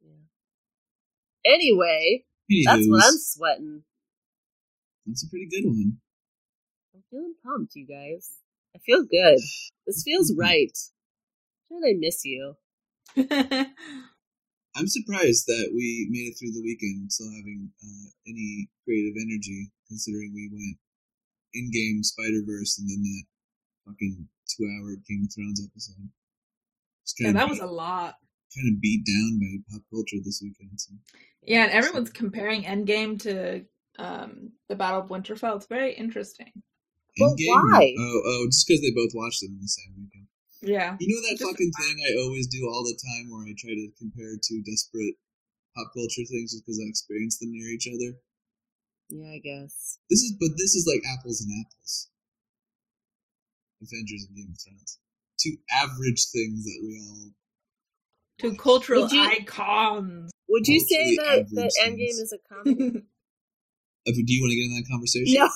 Yeah. Anyway, that's what I'm sweating. That's a pretty good one. I'm feeling pumped, you guys. I feel good. This feels right. Should I miss you? I'm surprised that we made it through the weekend still having uh, any creative energy, considering we went in game Spider Verse and then that fucking two hour Game of Thrones episode. Yeah, that was a lot. Kind of beat down by pop culture this weekend. So. Yeah, and everyone's comparing Endgame to um, the Battle of Winterfell. It's very interesting. But why? Oh, oh, just because they both watched them in the same weekend. Yeah. You know that just fucking thing I always do all the time where I try to compare two desperate pop culture things just because I experience them near each other? Yeah, I guess. This is, but this is like apples and apples. Avengers and Game of Thrones. Two average things that we all. Two cultural you, icons. Would you say that, that Endgame is a comedy? Do you want to get in that conversation? No,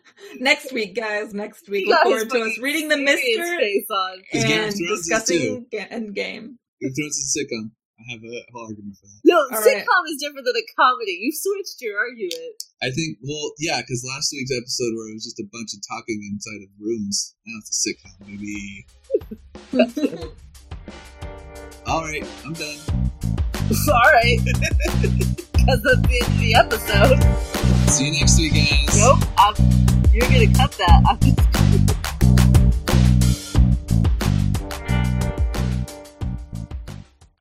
next week, guys. Next week, look forward to us reading the mystery. Mister and discussing Endgame. Game of Thrones is a sitcom. I have a whole argument for that. No, All sitcom right. is different than a comedy. You switched your argument. I think, well, yeah, because last week's episode where it was just a bunch of talking inside of rooms. Now it's a sitcom. Maybe. All right, I'm done. Right. because of the, end of the episode. See you next week, guys. Nope, I'm, you're gonna cut that.